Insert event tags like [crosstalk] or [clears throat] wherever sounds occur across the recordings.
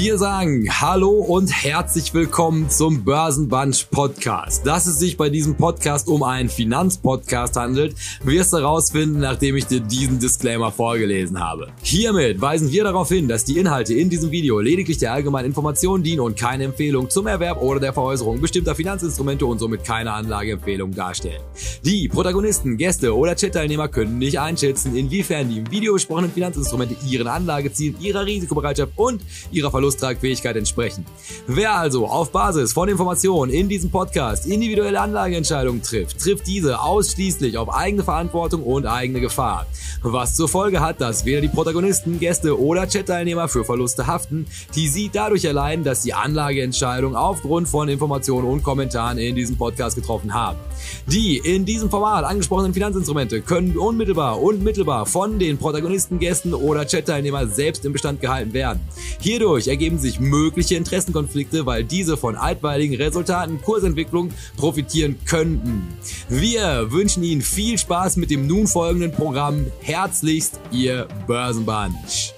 Wir sagen Hallo und herzlich willkommen zum Börsenbunch Podcast. Dass es sich bei diesem Podcast um einen Finanzpodcast handelt, wirst du herausfinden, nachdem ich dir diesen Disclaimer vorgelesen habe. Hiermit weisen wir darauf hin, dass die Inhalte in diesem Video lediglich der allgemeinen Information dienen und keine Empfehlung zum Erwerb oder der Veräußerung bestimmter Finanzinstrumente und somit keine Anlageempfehlung darstellen. Die Protagonisten, Gäste oder Chat-Teilnehmer können nicht einschätzen, inwiefern die im Video besprochenen Finanzinstrumente ihren Anlagezielen, ihrer Risikobereitschaft und ihrer Verlusttragfähigkeit entsprechen. Wer also auf Basis von Informationen in diesem Podcast individuelle Anlageentscheidungen trifft, trifft diese ausschließlich auf eigene Verantwortung und eigene Gefahr. Was zur Folge hat, dass weder die Protagonisten, Gäste oder Chat-Teilnehmer für Verluste haften, die sie dadurch erleiden, dass die Anlageentscheidung aufgrund von Informationen und Kommentaren in diesem Podcast getroffen haben. Die in diesem Format angesprochenen Finanzinstrumente können unmittelbar und mittelbar von den Protagonisten, Gästen oder Chat-Teilnehmern selbst im Bestand gehalten werden. Hierdurch ergeben sich mögliche Interessenkonflikte, weil diese von altweiligen Resultaten Kursentwicklung profitieren könnten. Wir wünschen Ihnen viel Spaß mit dem nun folgenden Programm. Herzlichst, Ihr Börsenbunch.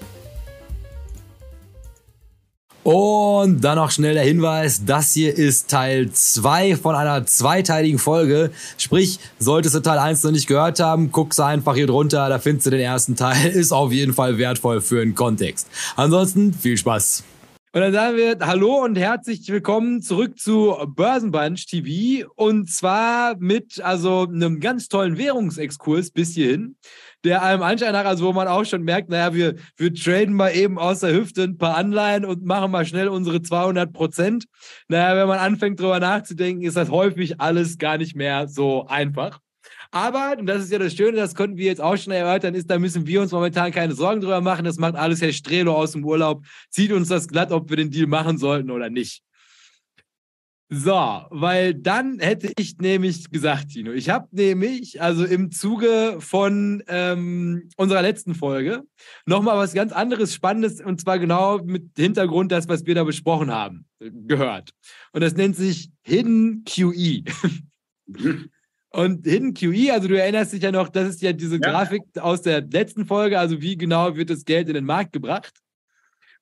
Und dann noch schnell der Hinweis, das hier ist Teil 2 von einer zweiteiligen Folge. Sprich, solltest du Teil 1 noch nicht gehört haben, guckst du einfach hier drunter, da findest du den ersten Teil. [laughs] Ist auf jeden Fall wertvoll für den Kontext. Ansonsten viel Spaß. Und dann sagen wir Hallo und herzlich willkommen zurück zu Börsenbunch TV und zwar mit also einem ganz tollen Währungsexkurs bis hierhin der einem Anschein nach, also wo man auch schon merkt, naja, wir, wir traden mal eben aus der Hüfte ein paar Anleihen und machen mal schnell unsere 200 Prozent. Naja, wenn man anfängt drüber nachzudenken, ist das häufig alles gar nicht mehr so einfach. Aber, und das ist ja das Schöne, das konnten wir jetzt auch schon erörtern, ist, da müssen wir uns momentan keine Sorgen drüber machen. Das macht alles Herr Strelo aus dem Urlaub. Zieht uns das glatt, ob wir den Deal machen sollten oder nicht. So, weil dann hätte ich nämlich gesagt, Tino, ich habe nämlich, also im Zuge von ähm, unserer letzten Folge, nochmal was ganz anderes Spannendes und zwar genau mit Hintergrund das, was wir da besprochen haben, gehört. Und das nennt sich Hidden QE. [laughs] Und Hidden QE, also du erinnerst dich ja noch, das ist ja diese ja. Grafik aus der letzten Folge, also wie genau wird das Geld in den Markt gebracht.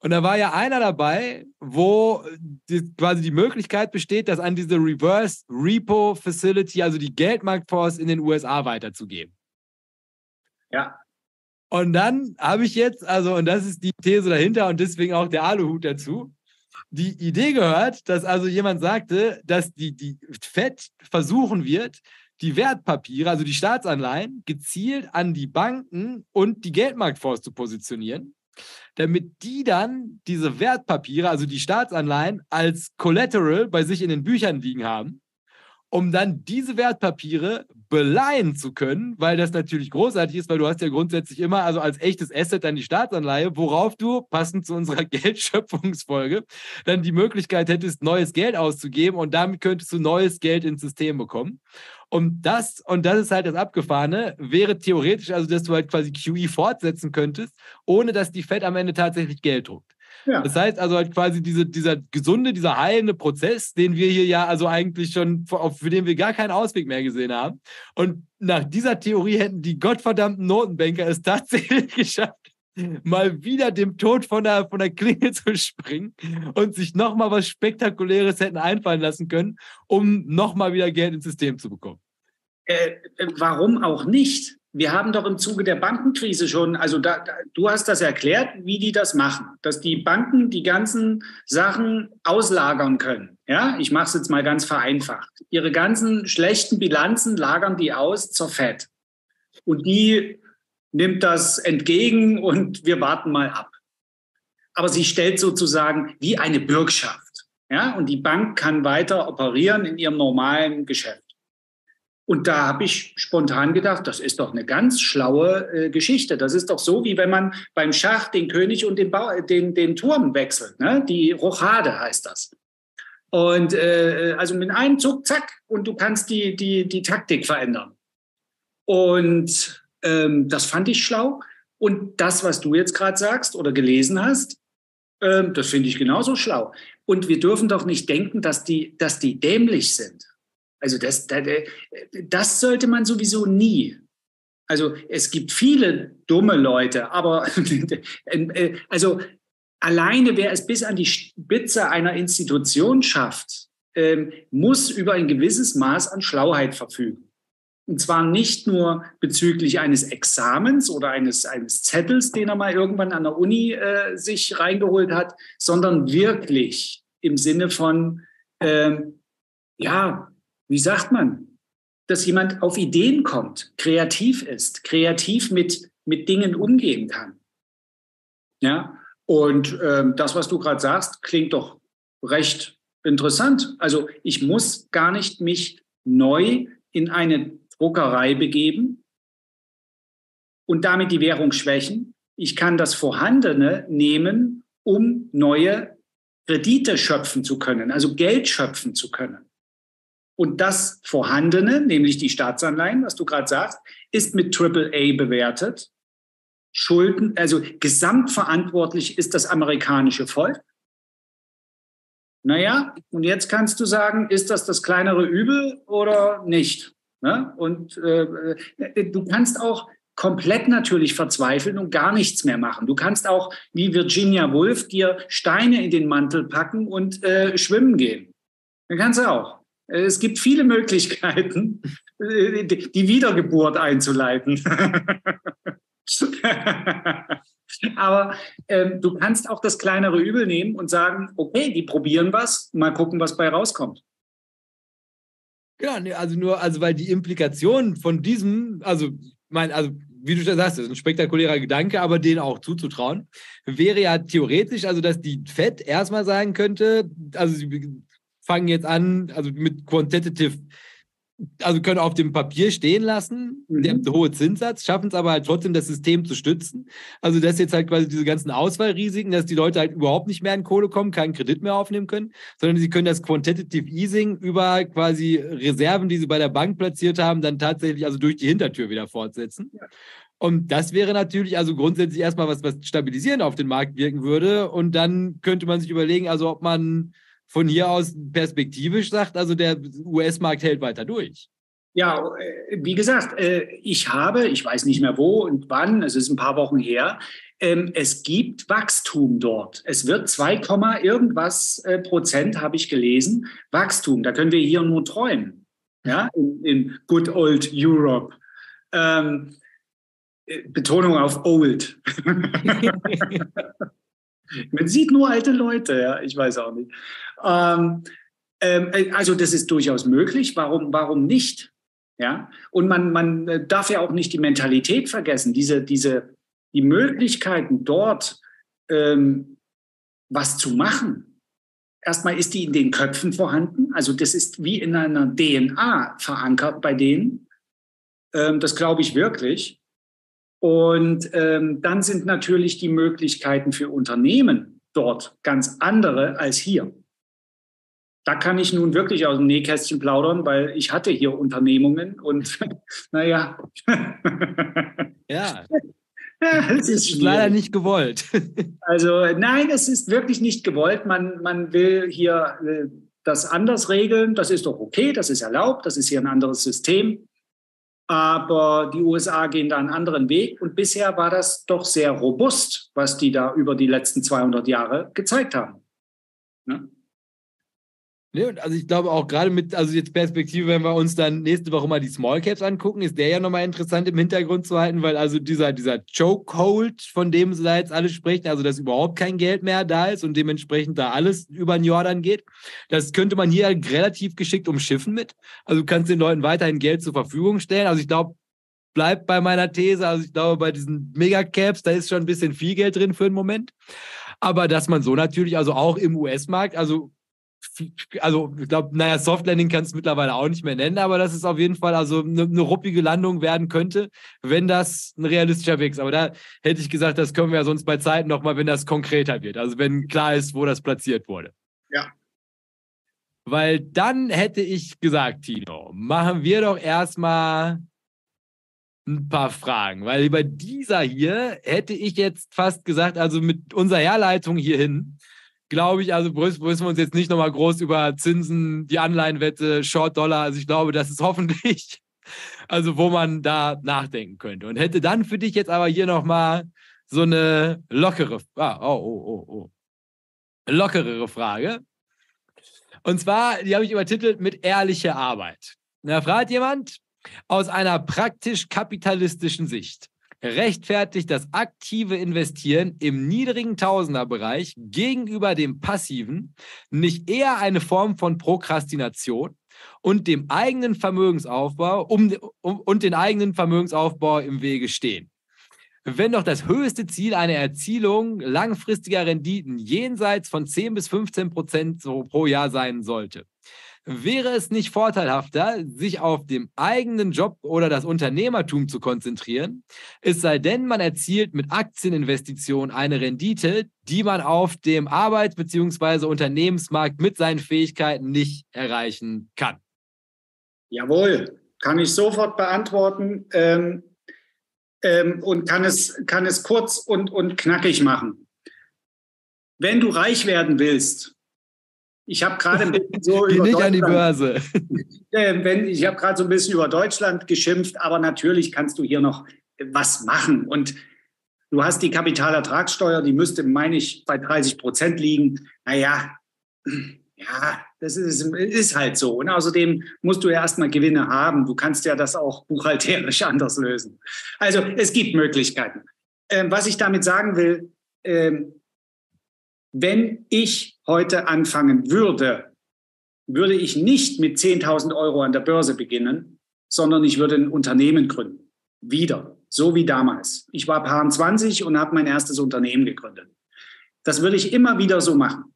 Und da war ja einer dabei, wo die, quasi die Möglichkeit besteht, das an diese Reverse Repo Facility, also die Geldmarktfonds in den USA weiterzugeben. Ja. Und dann habe ich jetzt, also, und das ist die These dahinter und deswegen auch der Aluhut dazu, die Idee gehört, dass also jemand sagte, dass die, die FED versuchen wird, die Wertpapiere, also die Staatsanleihen, gezielt an die Banken und die Geldmarktfonds zu positionieren damit die dann diese Wertpapiere, also die Staatsanleihen, als Collateral bei sich in den Büchern liegen haben, um dann diese Wertpapiere beleihen zu können, weil das natürlich großartig ist, weil du hast ja grundsätzlich immer also als echtes Asset dann die Staatsanleihe, worauf du, passend zu unserer [laughs] Geldschöpfungsfolge, dann die Möglichkeit hättest, neues Geld auszugeben und damit könntest du neues Geld ins System bekommen. Und das, und das ist halt das Abgefahrene, wäre theoretisch, also dass du halt quasi QE fortsetzen könntest, ohne dass die Fed am Ende tatsächlich Geld druckt. Ja. Das heißt also halt quasi diese, dieser gesunde, dieser heilende Prozess, den wir hier ja also eigentlich schon, für den wir gar keinen Ausweg mehr gesehen haben. Und nach dieser Theorie hätten die gottverdammten Notenbanker es tatsächlich [laughs] geschafft, mal wieder dem Tod von der, von der Klinge [laughs] zu springen und sich nochmal was Spektakuläres hätten einfallen lassen können, um nochmal wieder Geld ins System zu bekommen. Äh, äh, warum auch nicht? Wir haben doch im Zuge der Bankenkrise schon, also da, da, du hast das erklärt, wie die das machen, dass die Banken die ganzen Sachen auslagern können. Ja, ich mache es jetzt mal ganz vereinfacht. Ihre ganzen schlechten Bilanzen lagern die aus zur Fed. Und die nimmt das entgegen und wir warten mal ab. Aber sie stellt sozusagen wie eine Bürgschaft. Ja, und die Bank kann weiter operieren in ihrem normalen Geschäft. Und da habe ich spontan gedacht, das ist doch eine ganz schlaue äh, Geschichte. Das ist doch so, wie wenn man beim Schach den König und den, ba den, den Turm wechselt. Ne? Die Rochade heißt das. Und äh, also mit einem Zug, zack, und du kannst die, die, die Taktik verändern. Und ähm, das fand ich schlau. Und das, was du jetzt gerade sagst oder gelesen hast, ähm, das finde ich genauso schlau. Und wir dürfen doch nicht denken, dass die, dass die dämlich sind. Also das, das sollte man sowieso nie. Also es gibt viele dumme Leute, aber [laughs] äh, also alleine wer es bis an die Spitze einer Institution schafft, ähm, muss über ein gewisses Maß an Schlauheit verfügen. Und zwar nicht nur bezüglich eines Examens oder eines, eines Zettels, den er mal irgendwann an der Uni äh, sich reingeholt hat, sondern wirklich im Sinne von, ähm, ja, wie sagt man, dass jemand auf Ideen kommt, kreativ ist, kreativ mit, mit Dingen umgehen kann. Ja, und ähm, das, was du gerade sagst, klingt doch recht interessant. Also ich muss gar nicht mich neu in eine Druckerei begeben und damit die Währung schwächen. Ich kann das Vorhandene nehmen, um neue Kredite schöpfen zu können, also Geld schöpfen zu können. Und das Vorhandene, nämlich die Staatsanleihen, was du gerade sagst, ist mit AAA bewertet. Schulden, also gesamtverantwortlich ist das amerikanische Volk. Naja, und jetzt kannst du sagen, ist das das kleinere Übel oder nicht? Ne? Und äh, äh, du kannst auch komplett natürlich verzweifeln und gar nichts mehr machen. Du kannst auch wie Virginia Woolf dir Steine in den Mantel packen und äh, schwimmen gehen. Dann kannst du auch. Es gibt viele Möglichkeiten, [laughs] äh, die Wiedergeburt einzuleiten. [laughs] Aber ähm, du kannst auch das kleinere Übel nehmen und sagen, okay, die probieren was, mal gucken, was bei rauskommt. Genau, also nur, also weil die Implikation von diesem, also mein, also wie du schon sagst, das ist ein spektakulärer Gedanke, aber den auch zuzutrauen, wäre ja theoretisch, also dass die FED erstmal sagen könnte, also sie fangen jetzt an, also mit Quantitative also können auf dem Papier stehen lassen, mhm. der hohe Zinssatz, schaffen es aber halt trotzdem, das System zu stützen. Also, dass jetzt halt quasi diese ganzen Auswahlrisiken, dass die Leute halt überhaupt nicht mehr in Kohle kommen, keinen Kredit mehr aufnehmen können, sondern sie können das Quantitative Easing über quasi Reserven, die sie bei der Bank platziert haben, dann tatsächlich also durch die Hintertür wieder fortsetzen. Ja. Und das wäre natürlich also grundsätzlich erstmal was, was stabilisierend auf den Markt wirken würde. Und dann könnte man sich überlegen, also ob man von hier aus perspektivisch sagt, also der US-Markt hält weiter durch. Ja, äh, wie gesagt, äh, ich habe, ich weiß nicht mehr wo und wann, es ist ein paar Wochen her, ähm, es gibt Wachstum dort. Es wird 2, irgendwas äh, Prozent, habe ich gelesen, Wachstum. Da können wir hier nur träumen. Ja, in, in good old Europe. Ähm, Betonung auf old. [laughs] [laughs] Man sieht nur alte Leute, ja, ich weiß auch nicht. Ähm, ähm, also das ist durchaus möglich. Warum, warum nicht? Ja, und man, man darf ja auch nicht die Mentalität vergessen, diese, diese, die Möglichkeiten dort ähm, was zu machen. Erstmal ist die in den Köpfen vorhanden, also das ist wie in einer DNA verankert bei denen. Ähm, das glaube ich wirklich. Und ähm, dann sind natürlich die Möglichkeiten für Unternehmen dort ganz andere als hier. Da kann ich nun wirklich aus dem Nähkästchen plaudern, weil ich hatte hier Unternehmungen und [laughs] naja. ja. [laughs] Ja, es ist, ist leider nicht gewollt. [laughs] Also nein, es ist wirklich nicht gewollt. Man, man will hier äh, das anders regeln. Das ist doch okay, das ist erlaubt, das ist hier ein anderes System. Aber die USA gehen da einen anderen Weg. Und bisher war das doch sehr robust, was die da über die letzten 200 Jahre gezeigt haben. Ne? Ne, also ich glaube auch gerade mit, also jetzt Perspektive, wenn wir uns dann nächste Woche mal die Small Caps angucken, ist der ja nochmal interessant im Hintergrund zu halten, weil also dieser, dieser Chokehold, von dem sie da jetzt alle sprechen, also dass überhaupt kein Geld mehr da ist und dementsprechend da alles über den Jordan geht, das könnte man hier relativ geschickt umschiffen mit. Also du kannst den Leuten weiterhin Geld zur Verfügung stellen. Also ich glaube, bleibt bei meiner These, also ich glaube, bei diesen Megacaps, da ist schon ein bisschen viel Geld drin für den Moment. Aber dass man so natürlich, also auch im US-Markt, also also ich glaube, naja, Soft Landing kannst du mittlerweile auch nicht mehr nennen, aber das ist auf jeden Fall also eine, eine ruppige Landung werden könnte, wenn das ein realistischer Weg ist. Aber da hätte ich gesagt, das können wir ja sonst bei Zeiten nochmal, wenn das konkreter wird. Also wenn klar ist, wo das platziert wurde. Ja. Weil dann hätte ich gesagt, Tino, machen wir doch erstmal ein paar Fragen, weil über dieser hier hätte ich jetzt fast gesagt, also mit unserer Herleitung hierhin, glaube ich, also müssen wir uns jetzt nicht nochmal groß über Zinsen, die Anleihenwette, Short Dollar, also ich glaube, das ist [laughs] hoffentlich, also wo man da nachdenken könnte. Und hätte dann für dich jetzt aber hier nochmal so eine lockere, ah, oh, oh, oh, oh. lockerere Frage. Und zwar, die habe ich übertitelt mit ehrliche Arbeit. Da fragt jemand aus einer praktisch kapitalistischen Sicht. Rechtfertigt das aktive Investieren im niedrigen Tausenderbereich gegenüber dem passiven nicht eher eine Form von Prokrastination und dem eigenen Vermögensaufbau um, um, und den eigenen Vermögensaufbau im Wege stehen? wenn doch das höchste Ziel eine Erzielung langfristiger Renditen jenseits von 10 bis 15 Prozent pro Jahr sein sollte. Wäre es nicht vorteilhafter, sich auf dem eigenen Job oder das Unternehmertum zu konzentrieren? Es sei denn, man erzielt mit Aktieninvestitionen eine Rendite, die man auf dem Arbeits- bzw. Unternehmensmarkt mit seinen Fähigkeiten nicht erreichen kann. Jawohl, kann ich sofort beantworten. Ähm, ähm, und kann es, kann es kurz und, und knackig machen. Wenn du reich werden willst, ich habe gerade ein bisschen so [laughs] über nicht an die Börse. [laughs] Äh, wenn, ich habe gerade so ein bisschen über Deutschland geschimpft, aber natürlich kannst du hier noch was machen. Und du hast die Kapitalertragssteuer, die müsste, meine ich, bei 30 Prozent liegen. Naja, [clears throat] ja, das ist, ist halt so. Und außerdem musst du ja erstmal Gewinne haben. Du kannst ja das auch buchhalterisch [laughs] anders lösen. Also es gibt Möglichkeiten. Ähm, was ich damit sagen will, ähm, wenn ich heute anfangen würde, würde ich nicht mit 10.000 Euro an der Börse beginnen, sondern ich würde ein Unternehmen gründen. Wieder, so wie damals. Ich war Paar 20 und habe mein erstes Unternehmen gegründet. Das würde ich immer wieder so machen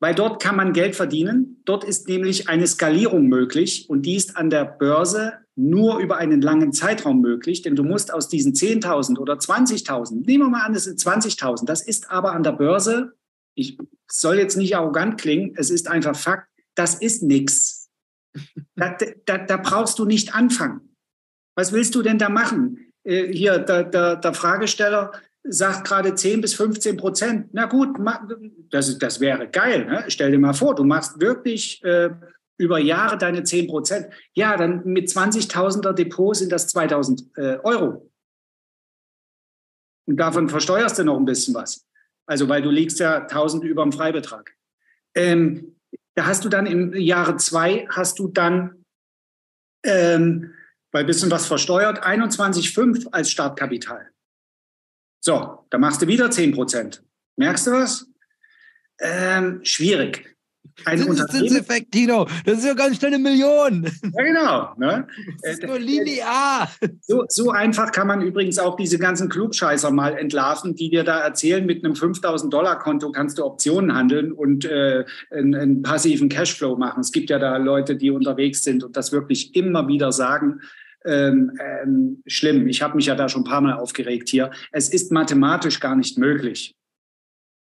weil dort kann man Geld verdienen. Dort ist nämlich eine Skalierung möglich und die ist an der Börse nur über einen langen Zeitraum möglich, denn du musst aus diesen 10.000 oder 20.000, nehmen wir mal an, es sind 20.000, das ist aber an der Börse, ich soll jetzt nicht arrogant klingen, es ist einfach Fakt, das ist nichts. [laughs] Da, da, da brauchst du nicht anfangen. Was willst du denn da machen? Äh, hier, der, der, der Fragesteller sagt gerade 10 bis 15 Prozent. Na gut, das, das wäre geil. Ne? Stell dir mal vor, du machst wirklich äh, über Jahre deine 10 Prozent. Ja, dann mit 20.000er Depot sind das 2.000 äh, Euro. Und davon versteuerst du noch ein bisschen was. Also, weil du liegst ja 1.000 über dem Freibetrag. Ähm, da hast du dann im Jahre zwei, hast du dann ähm, bei bisschen was versteuert, 21,5 als Startkapital. So, da machst du wieder 10 Prozent. Merkst du was? Ähm, schwierig. Ein das ist Zinseffekt, Tino. Das ist ja ganz schnell eine Million. Ja, genau. Ne? Das ist nur linear. So, so, einfach kann man übrigens auch diese ganzen Klugscheißer mal entlarven, die dir da erzählen, mit einem 5000-Dollar-Konto kannst du Optionen handeln und äh, einen, einen passiven Cashflow machen. Es gibt ja da Leute, die unterwegs sind und das wirklich immer wieder sagen ähm, ähm, schlimm. Ich habe mich ja da schon ein paar Mal aufgeregt hier. Es ist mathematisch gar nicht möglich.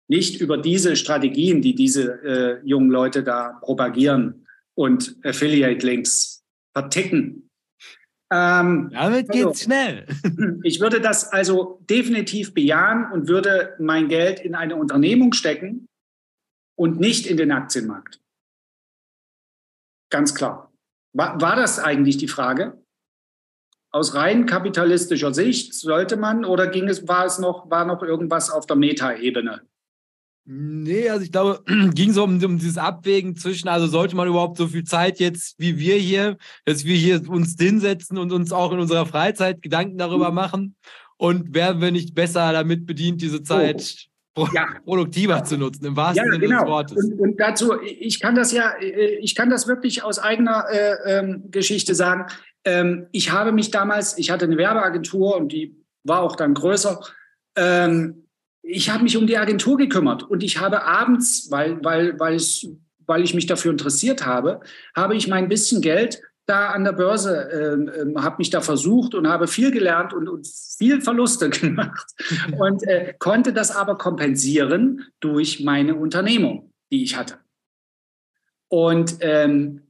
Nicht über diese Strategien, die diese äh, jungen Leute da propagieren und Affiliate-Links verticken. Ähm, Damit also, geht's schnell. [laughs] Ich würde das also definitiv bejahen und würde mein Geld in eine Unternehmung stecken und nicht in den Aktienmarkt. Ganz klar. War, war das eigentlich die Frage? aus rein kapitalistischer Sicht sollte man oder ging es, war es noch, war noch irgendwas auf der Metaebene? Nee, also ich glaube, [clears throat] ging so um, um, dieses Abwägen zwischen, also sollte man überhaupt so viel Zeit jetzt wie wir hier, dass wir hier uns hinsetzen und uns auch in unserer Freizeit Gedanken darüber mhm. machen und werden wir nicht besser damit bedient, diese Zeit oh. ja. produktiver zu nutzen, im wahrsten ja, Sinne genau. des Wortes. Und, und, dazu, ich kann das ja, ich kann das wirklich aus eigener äh, ähm, Geschichte sagen. Ähm, ich habe mich damals, ich hatte eine Werbeagentur und die war auch dann größer. Ähm, ich habe mich um die Agentur gekümmert und ich habe abends, weil, weil, weil, ich, weil ich mich dafür interessiert habe, habe ich mein bisschen Geld da an der Börse, äh, habe mich da versucht und habe viel gelernt und, und viel Verluste [laughs] gemacht und äh, konnte das aber kompensieren durch meine Unternehmung, die ich hatte. Und ähm,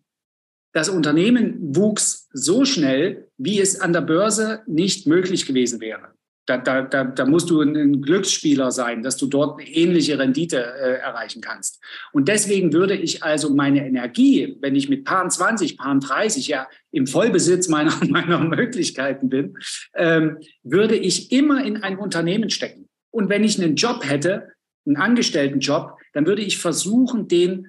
das Unternehmen wuchs so schnell, wie es an der Börse nicht möglich gewesen wäre. Da, da, da, da musst du ein Glücksspieler sein, dass du dort eine ähnliche Rendite äh, erreichen kannst. Und deswegen würde ich also meine Energie, wenn ich mit Paaren 20, Paaren 30 ja im Vollbesitz meiner, [laughs] meiner Möglichkeiten bin, ähm, würde ich immer in ein Unternehmen stecken. Und wenn ich einen Job hätte, einen Angestelltenjob, dann würde ich versuchen, den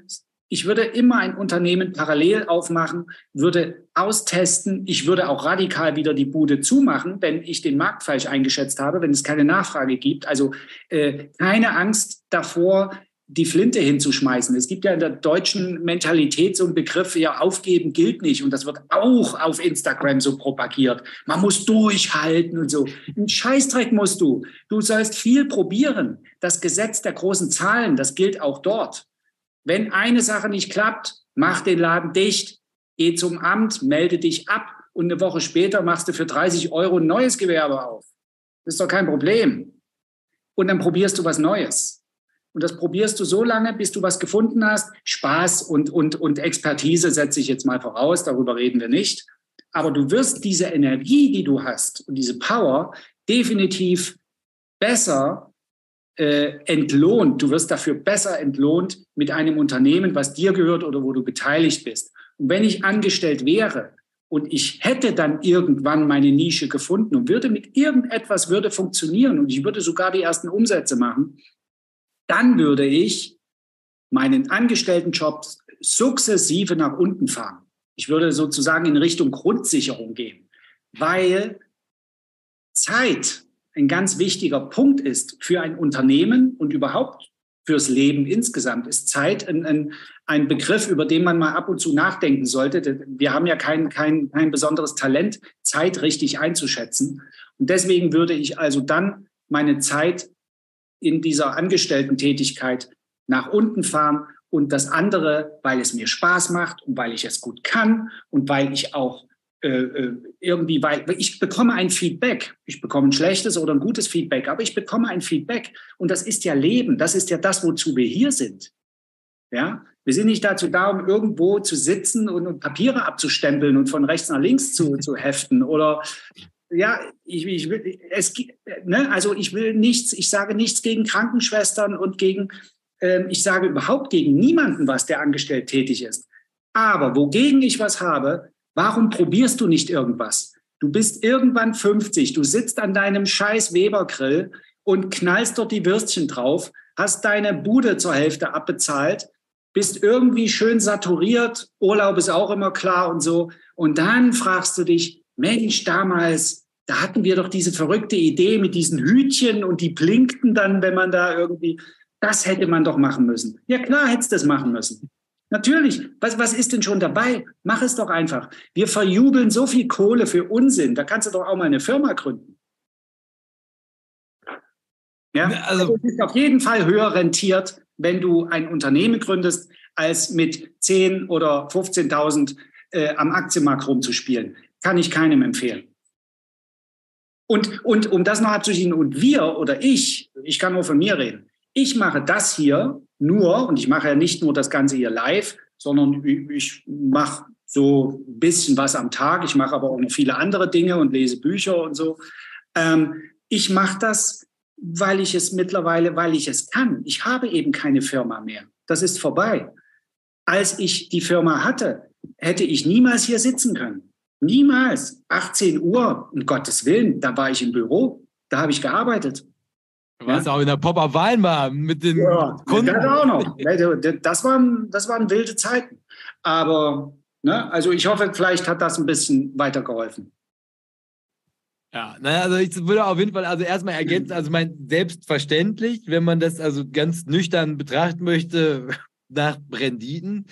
ich würde immer ein Unternehmen parallel aufmachen, würde austesten. Ich würde auch radikal wieder die Bude zumachen, wenn ich den Markt falsch eingeschätzt habe, wenn es keine Nachfrage gibt. Also äh, keine Angst davor, die Flinte hinzuschmeißen. Es gibt ja in der deutschen Mentalität so einen Begriff, ja, aufgeben gilt nicht. Und das wird auch auf Instagram so propagiert. Man muss durchhalten und so. Ein Scheißdreck musst du. Du sollst viel probieren. Das Gesetz der großen Zahlen, das gilt auch dort. Wenn eine Sache nicht klappt, mach den Laden dicht, geh zum Amt, melde dich ab und eine Woche später machst du für 30 Euro ein neues Gewerbe auf. Das ist doch kein Problem. Und dann probierst du was Neues. Und das probierst du so lange, bis du was gefunden hast. Spaß und, und, und Expertise setze ich jetzt mal voraus, darüber reden wir nicht. Aber du wirst diese Energie, die du hast und diese Power definitiv besser äh, entlohnt. Du wirst dafür besser entlohnt mit einem Unternehmen, was dir gehört oder wo du beteiligt bist. Und wenn ich angestellt wäre und ich hätte dann irgendwann meine Nische gefunden und würde mit irgendetwas würde funktionieren und ich würde sogar die ersten Umsätze machen, dann würde ich meinen Angestelltenjob sukzessive nach unten fahren. Ich würde sozusagen in Richtung Grundsicherung gehen, weil Zeit ein ganz wichtiger Punkt ist für ein Unternehmen und überhaupt fürs Leben insgesamt, ist Zeit ein, ein, ein, Begriff, über den man mal ab und zu nachdenken sollte. Wir haben ja kein, kein, kein besonderes Talent, Zeit richtig einzuschätzen. Und deswegen würde ich also dann meine Zeit in dieser Angestellten-Tätigkeit nach unten fahren und das andere, weil es mir Spaß macht und weil ich es gut kann und weil ich auch irgendwie, weil ich bekomme ein Feedback. Ich bekomme ein schlechtes oder ein gutes Feedback, aber ich bekomme ein Feedback. Und das ist ja Leben. Das ist ja das, wozu wir hier sind. Ja, wir sind nicht dazu da, um irgendwo zu sitzen und, und Papiere abzustempeln und von rechts nach links zu, [laughs] zu heften oder ja, ich, ich will, es, ne, also ich will nichts, ich sage nichts gegen Krankenschwestern und gegen, ähm, ich sage überhaupt gegen niemanden was, der angestellt tätig ist. Aber wogegen ich was habe, Warum probierst du nicht irgendwas? Du bist irgendwann 50, du sitzt an deinem scheiß Webergrill und knallst dort die Würstchen drauf, hast deine Bude zur Hälfte abbezahlt, bist irgendwie schön saturiert, Urlaub ist auch immer klar und so. Und dann fragst du dich, Mensch, damals, da hatten wir doch diese verrückte Idee mit diesen Hütchen und die blinkten dann, wenn man da irgendwie, das hätte man doch machen müssen. Ja klar, hättest du das machen müssen. Natürlich. Was, was ist denn schon dabei? Mach es doch einfach. Wir verjubeln so viel Kohle für Unsinn. Da kannst du doch auch mal eine Firma gründen. Ja, also, also du bist auf jeden Fall höher rentiert, wenn du ein Unternehmen gründest, als mit 10 oder 15.000 äh, am Aktienmarkt rumzuspielen. Kann ich keinem empfehlen. Und, und um das noch abzuschließen, und wir oder ich, ich kann nur von mir reden, ich mache das hier nur, und ich mache ja nicht nur das Ganze hier live, sondern ich mache so ein bisschen was am Tag. Ich mache aber auch noch viele andere Dinge und lese Bücher und so. Ähm, ich mache das, weil ich es mittlerweile, weil ich es kann. Ich habe eben keine Firma mehr. Das ist vorbei. Als ich die Firma hatte, hätte ich niemals hier sitzen können. Niemals. 18 Uhr, um Gottes Willen, da war ich im Büro, da habe ich gearbeitet. Du warst ja? auch in der Pop-Up Weinbar mit den ja, Kunden. Das auch noch. Das waren, das waren wilde Zeiten. Aber, ne, also ich hoffe, vielleicht hat das ein bisschen weitergeholfen. Ja, naja, also ich würde auf jeden Fall also erstmal ergänzen, also mein selbstverständlich, wenn man das also ganz nüchtern betrachten möchte, [laughs] nach Renditen,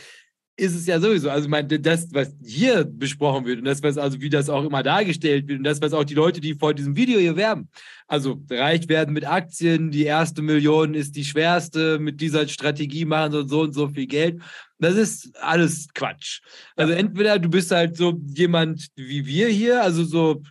ist es ja sowieso. Also, ich meine, das, was hier besprochen wird und das, was also, wie das auch immer dargestellt wird und das, was auch die Leute, die vor diesem Video hier werben, also reich werden mit Aktien, die erste Million ist die schwerste, mit dieser Strategie machen so und so und so viel Geld. Das ist alles Quatsch. Also, entweder du bist halt so jemand wie wir hier, also so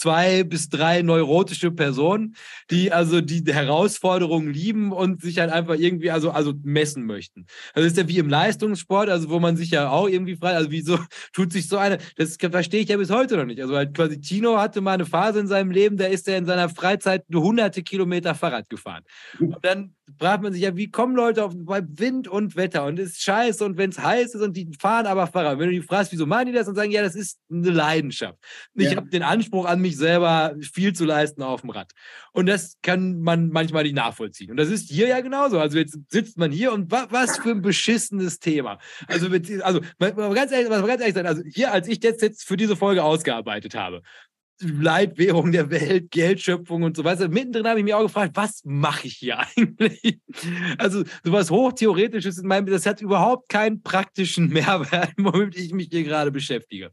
zwei bis drei neurotische Personen, die also die Herausforderungen lieben und sich halt einfach irgendwie also, also messen möchten. Also ist ja wie im Leistungssport, also wo man sich ja auch irgendwie frei, also wieso [laughs] tut sich so eine, das verstehe ich ja bis heute noch nicht. Also halt quasi Tino hatte mal eine Phase in seinem Leben, da ist er in seiner Freizeit hunderte Kilometer Fahrrad gefahren. Und dann fragt man sich ja, wie kommen Leute auf bei Wind und Wetter und es ist scheiße und wenn es heiß ist und die fahren aber Fahrrad. Wenn du die fragst, wieso machen die das und sagen, ja, das ist eine Leidenschaft. Ich ja. habe den Anspruch an mich selber, viel zu leisten auf dem Rad. Und das kann man manchmal nicht nachvollziehen. Und das ist hier ja genauso. Also jetzt sitzt man hier und wa was für ein beschissenes Thema. Also, also ganz ehrlich, was ganz ehrlich sein, also hier, als ich das jetzt für diese Folge ausgearbeitet habe, Leitwährung der Welt, Geldschöpfung und so weiter. Mittendrin habe ich mich auch gefragt, was mache ich hier [laughs] eigentlich? Also sowas Hochtheoretisches in meinem, das hat überhaupt keinen praktischen [laughs] Mehrwert, womit ich mich hier gerade beschäftige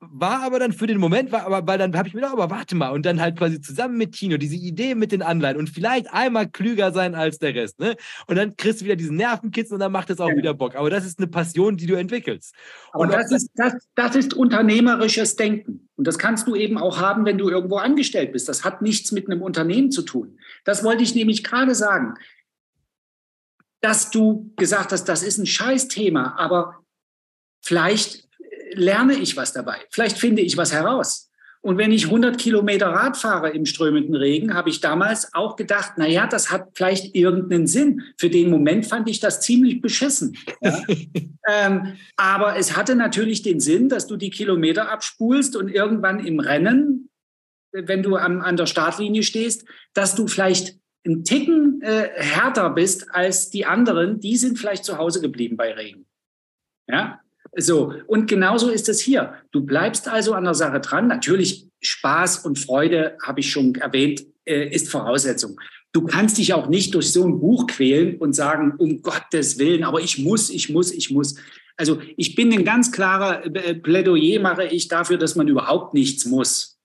war aber dann für den Moment, war aber, weil dann habe ich mir gedacht, aber warte mal, und dann halt quasi zusammen mit Tino diese Idee mit den Anleihen und vielleicht einmal klüger sein als der Rest, ne? Und dann kriegst du wieder diesen Nervenkitzel und dann macht es auch ja. wieder Bock. Aber das ist eine Passion, die du entwickelst. Aber und das ist, das, das ist unternehmerisches Denken. Und das kannst du eben auch haben, wenn du irgendwo angestellt bist. Das hat nichts mit einem Unternehmen zu tun. Das wollte ich nämlich gerade sagen. Dass du gesagt hast, das ist ein Scheißthema, aber vielleicht lerne ich was dabei. Vielleicht finde ich was heraus. Und wenn ich 100 Kilometer Rad fahre im strömenden Regen, habe ich damals auch gedacht, na ja, das hat vielleicht irgendeinen Sinn. Für den Moment fand ich das ziemlich beschissen. Ja? [laughs] ähm, aber es hatte natürlich den Sinn, dass du die Kilometer abspulst und irgendwann im Rennen, wenn du am, an der Startlinie stehst, dass du vielleicht einen Ticken äh, härter bist als die anderen. Die sind vielleicht zu Hause geblieben bei Regen. Ja, so, und genauso ist es hier. Du bleibst also an der Sache dran. Natürlich, Spaß und Freude, habe ich schon erwähnt, äh, ist Voraussetzung. Du kannst dich auch nicht durch so ein Buch quälen und sagen, um Gottes Willen, aber ich muss, ich muss, ich muss. Also ich bin ein ganz klarer äh, Plädoyer mache ich dafür, dass man überhaupt nichts muss.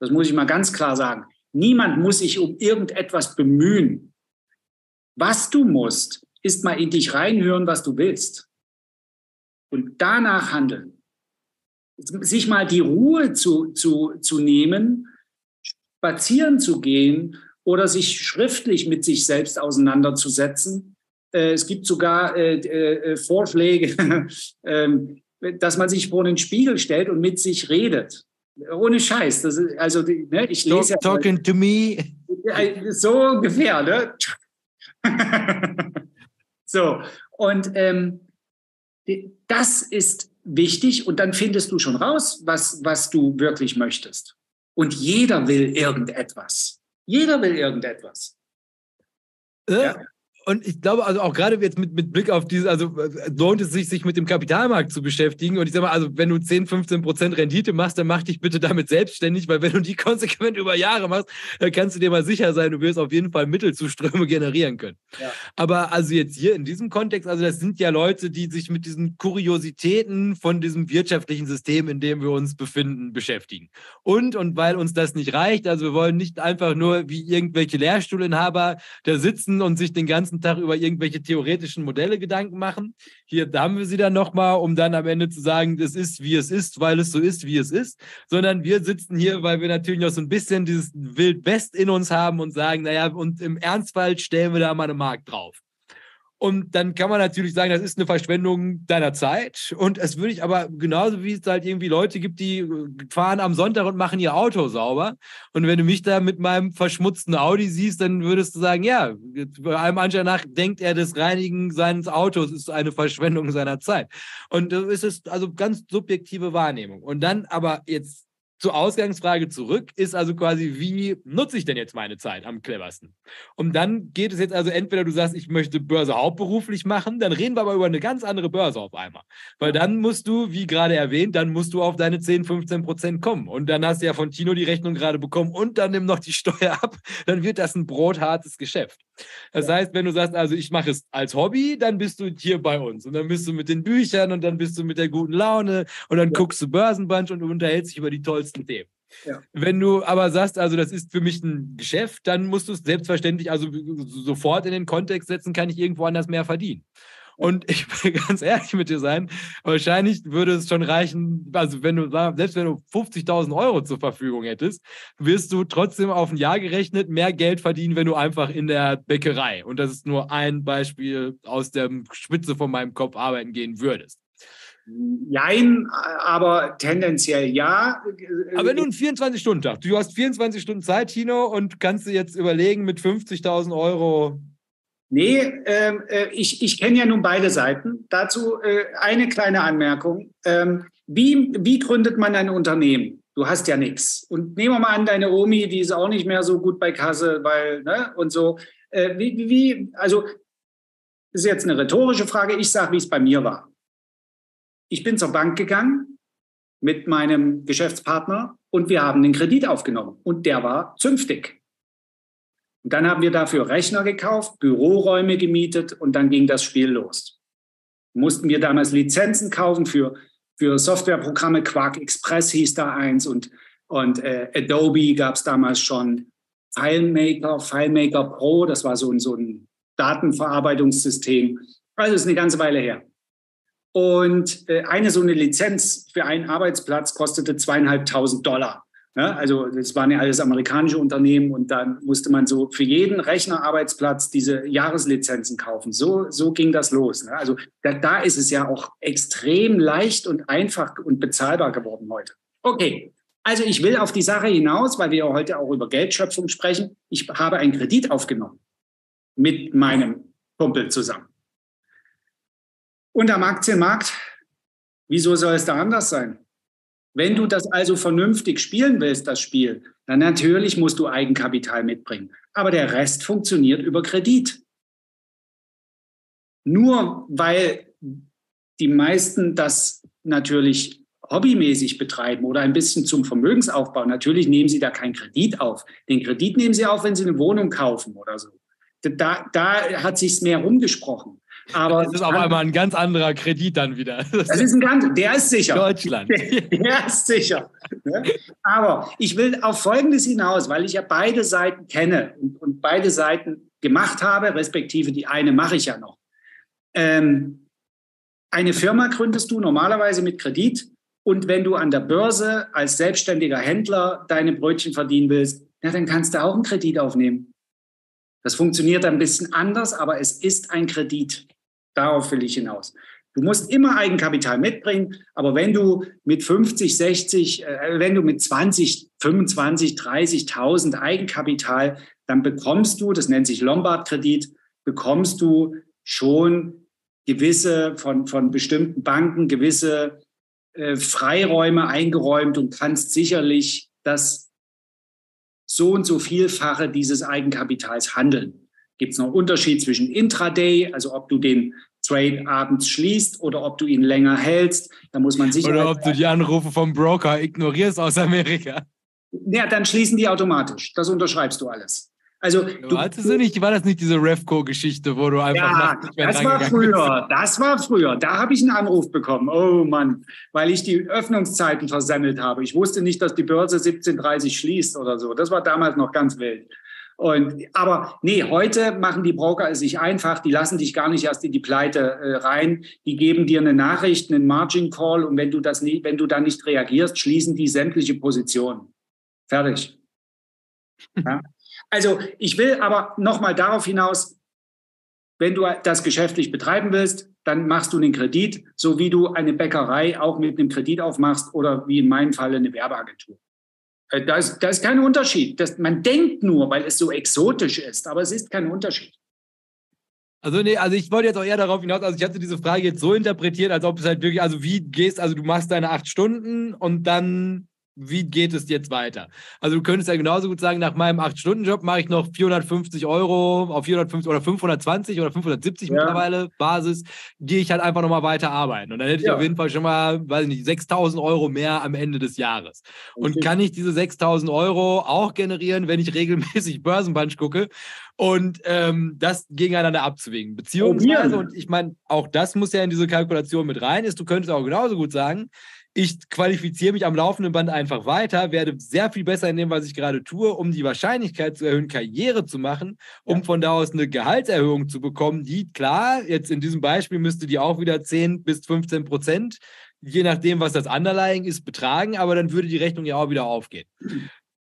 Das muss ich mal ganz klar sagen. Niemand muss sich um irgendetwas bemühen. Was du musst, ist mal in dich reinhören, was du willst und danach handeln. Sich mal die Ruhe zu, zu, zu nehmen, spazieren zu gehen oder sich schriftlich mit sich selbst auseinanderzusetzen. Äh, es gibt sogar äh, äh, Vorschläge, [laughs] ähm, dass man sich vor den Spiegel stellt und mit sich redet. Ohne Scheiß. Ist, also, ne, ich lese Talk, Talking to me. So ungefähr, ne? [laughs] so, und ähm, das ist wichtig und dann findest du schon raus, was, was du wirklich möchtest. Und jeder will irgendetwas. Jeder will irgendetwas. Äh, ja und ich glaube, also auch gerade jetzt mit, mit Blick auf diese, also lohnt es sich, sich mit dem Kapitalmarkt zu beschäftigen. Und ich sage mal, also wenn du 10, 15 Prozent Rendite machst, dann mach dich bitte damit selbstständig, weil wenn du die [laughs] konsequent über Jahre machst, dann kannst du dir mal sicher sein, du wirst auf jeden Fall Mittelzuströme [laughs] generieren können. Ja. Aber also jetzt hier in diesem Kontext, also das sind ja Leute, die sich mit diesen Kuriositäten von diesem wirtschaftlichen System, in dem wir uns befinden, beschäftigen. Und, und weil uns das nicht reicht, also wir wollen nicht einfach nur wie irgendwelche Lehrstuhlinhaber da sitzen und sich den ganzen ganzen Tag über irgendwelche theoretischen Modelle Gedanken machen. Hier da haben wir sie dann nochmal, um dann am Ende zu sagen, das ist, wie es ist, weil es so ist, wie es ist. Sondern wir sitzen hier, weil wir natürlich noch so ein bisschen dieses Wild in uns haben und sagen, naja, und im Ernstfall stellen wir da mal eine Mark drauf. Und dann kann man natürlich sagen, das ist eine Verschwendung deiner Zeit. Und es würde ich aber genauso wie es halt irgendwie Leute gibt, die äh, fahren am Sonntag und machen ihr Auto sauber. Und wenn du mich da mit meinem verschmutzten Audi siehst, dann würdest du sagen, ja, bei einem Anschein nach denkt er, das Reinigen seines Autos ist eine Verschwendung seiner Zeit. Und das ist also ganz subjektive Wahrnehmung. Und dann aber jetzt zur Ausgangsfrage zurück, ist also quasi, wie nutze ich denn jetzt meine Zeit am cleversten? Und dann geht es jetzt also entweder du sagst, ich möchte Börse hauptberuflich machen, dann reden wir aber über eine ganz andere Börse auf einmal. Weil dann musst du, wie gerade erwähnt, dann musst du auf deine 10, 15 Prozent kommen. Und dann hast du ja von Tino die Rechnung gerade bekommen und dann nimm noch die Steuer ab, dann wird das ein brothartes Geschäft. Das heißt, wenn du sagst, also ich mache es als Hobby, dann bist du hier bei uns und dann bist du mit den Büchern und dann bist du mit der guten Laune und dann ja. guckst du Börsenbunch und unterhältst dich über die tollsten Themen. Ja. Wenn du aber sagst, also das ist für mich ein Geschäft, dann musst du es selbstverständlich also sofort in den Kontext setzen, kann ich irgendwo anders mehr verdienen. Und ich will [laughs] ganz ehrlich mit dir sein, wahrscheinlich würde es schon reichen, also wenn du, selbst wenn du 50.000 Euro zur Verfügung hättest, wirst du trotzdem auf ein Jahr gerechnet mehr Geld verdienen, wenn du einfach in der Bäckerei, und das ist nur ein Beispiel aus der Spitze von meinem Kopf arbeiten gehen würdest. Nein, aber tendenziell ja. Aber wenn du einen 24-Stunden-Tag, du hast 24 Stunden Zeit, Tino, und kannst du jetzt überlegen, mit 50.000 Euro Nee, ähm, äh, ich, ich kenne ja nun beide Seiten. Dazu äh, eine kleine Anmerkung. Ähm, wie, wie gründet man ein Unternehmen? Du hast ja nichts. Und nehmen wir mal an, deine Omi, die ist auch nicht mehr so gut bei Kasse, weil, ne, und so. Äh, wie, wie, also, das ist jetzt eine rhetorische Frage. Ich sage, wie es bei mir war. Ich bin zur Bank gegangen mit meinem Geschäftspartner und wir haben den Kredit aufgenommen. Und der war zünftig. Und dann haben wir dafür Rechner gekauft, Büroräume gemietet und dann ging das Spiel los. Mussten wir damals Lizenzen kaufen für, für Softwareprogramme, Quark Express hieß da eins und, und äh, Adobe gab es damals schon, FileMaker, FileMaker Pro, das war so ein, so ein Datenverarbeitungssystem. Also ist eine ganze Weile her. Und äh, eine so eine Lizenz für einen Arbeitsplatz kostete zweieinhalbtausend Dollar. Ja, also das waren ja alles amerikanische Unternehmen und dann musste man so für jeden Rechnerarbeitsplatz diese Jahreslizenzen kaufen. So, so ging das los. Ne? Also da, da ist es ja auch extrem leicht und einfach und bezahlbar geworden heute. Okay, also ich will auf die Sache hinaus, weil wir ja heute auch über Geldschöpfung sprechen. Ich habe einen Kredit aufgenommen mit meinem Kumpel zusammen. Und am Aktienmarkt, wieso soll es da anders sein? Wenn du das also vernünftig spielen willst, das Spiel, dann natürlich musst du Eigenkapital mitbringen. Aber der Rest funktioniert über Kredit. Nur weil die meisten das natürlich hobbymäßig betreiben oder ein bisschen zum Vermögensaufbau, natürlich nehmen sie da keinen Kredit auf. Den Kredit nehmen sie auf, wenn sie eine Wohnung kaufen oder so. Da, da hat sich's mehr rumgesprochen. Aber das ist auf einmal ein ganz anderer Kredit dann wieder. [laughs] Das, das ist ein ganz, der ist sicher. Deutschland. Der, [laughs] der ist sicher. Aber ich will auf Folgendes hinaus, weil ich ja beide Seiten kenne und, und beide Seiten gemacht habe, respektive die eine mache ich ja noch. Ähm, eine Firma gründest du normalerweise mit Kredit und wenn du an der Börse als selbstständiger Händler deine Brötchen verdienen willst, ja, dann kannst du auch einen Kredit aufnehmen. Das funktioniert ein bisschen anders, aber es ist ein Kredit. Darauf will ich hinaus. Du musst immer Eigenkapital mitbringen, aber wenn du mit 50, 60, äh, wenn du mit 20, 25, 30.000 Eigenkapital, dann bekommst du, das nennt sich Lombard-Kredit, bekommst du schon gewisse von, von bestimmten Banken gewisse äh, Freiräume eingeräumt und kannst sicherlich das so und so vielfache dieses Eigenkapitals handeln gibt es noch Unterschied zwischen Intraday, also ob du den Trade abends schließt oder ob du ihn länger hältst. Da muss man sich. Oder ob du die Anrufe vom Broker ignorierst aus Amerika. Ja, dann schließen die automatisch. Das unterschreibst du alles. Also, du, Hattest du nicht, war das nicht diese Refco-Geschichte, wo du einfach ja, das war früher, bist? das war früher. Da habe ich einen Anruf bekommen. Oh Mann, weil ich die Öffnungszeiten versemmelt habe. Ich wusste nicht, dass die Börse 17.30 schließt oder so. Das war damals noch ganz wild. Und, aber nee, heute machen die Broker es sich einfach. Die lassen dich gar nicht erst in die Pleite äh, rein. Die geben dir eine Nachricht, einen Margin Call und wenn du das nicht, wenn du dann nicht reagierst, schließen die sämtliche Positionen. Fertig. Ja? Also ich will aber nochmal darauf hinaus, wenn du das geschäftlich betreiben willst, dann machst du einen Kredit, so wie du eine Bäckerei auch mit einem Kredit aufmachst oder wie in meinem Fall eine Werbeagentur. Äh, da ist, da ist kein Unterschied. Das, man denkt nur, weil es so exotisch ist, aber es ist kein Unterschied. Also nee, also ich wollte jetzt auch eher darauf hinaus, also ich hatte diese Frage jetzt so interpretiert, als ob es halt wirklich, also wie gehst, also du machst deine acht Stunden und dann wie geht es jetzt weiter? Also du könntest ja genauso gut sagen, nach meinem 8-Stunden-Job mache ich noch 450 Euro auf 450 oder 520 oder 570 ja. mittlerweile Basis, gehe ich halt einfach nochmal weiter arbeiten. Und dann hätte ich auf jeden Fall schon mal, weiß ich nicht, 6000 Euro mehr am Ende des Jahres. Und okay. kann ich diese 6000 Euro auch generieren, wenn ich [laughs] regelmäßig Börsenpunch gucke? Und ähm, das gegeneinander abzuwägen. Beziehungsweise, und ich meine, auch das muss ja in diese Kalkulation mit rein, ist, du könntest auch genauso gut sagen, ich qualifiziere mich am laufenden Band einfach weiter, werde sehr viel besser in dem, was ich gerade tue, um die Wahrscheinlichkeit zu erhöhen, Karriere zu machen, um ja. von da aus eine Gehaltserhöhung zu bekommen, die klar, jetzt in diesem Beispiel müsste die auch wieder 10 bis 15 Prozent, je nachdem, was das Underlying ist, betragen, aber dann würde die Rechnung ja auch wieder aufgehen.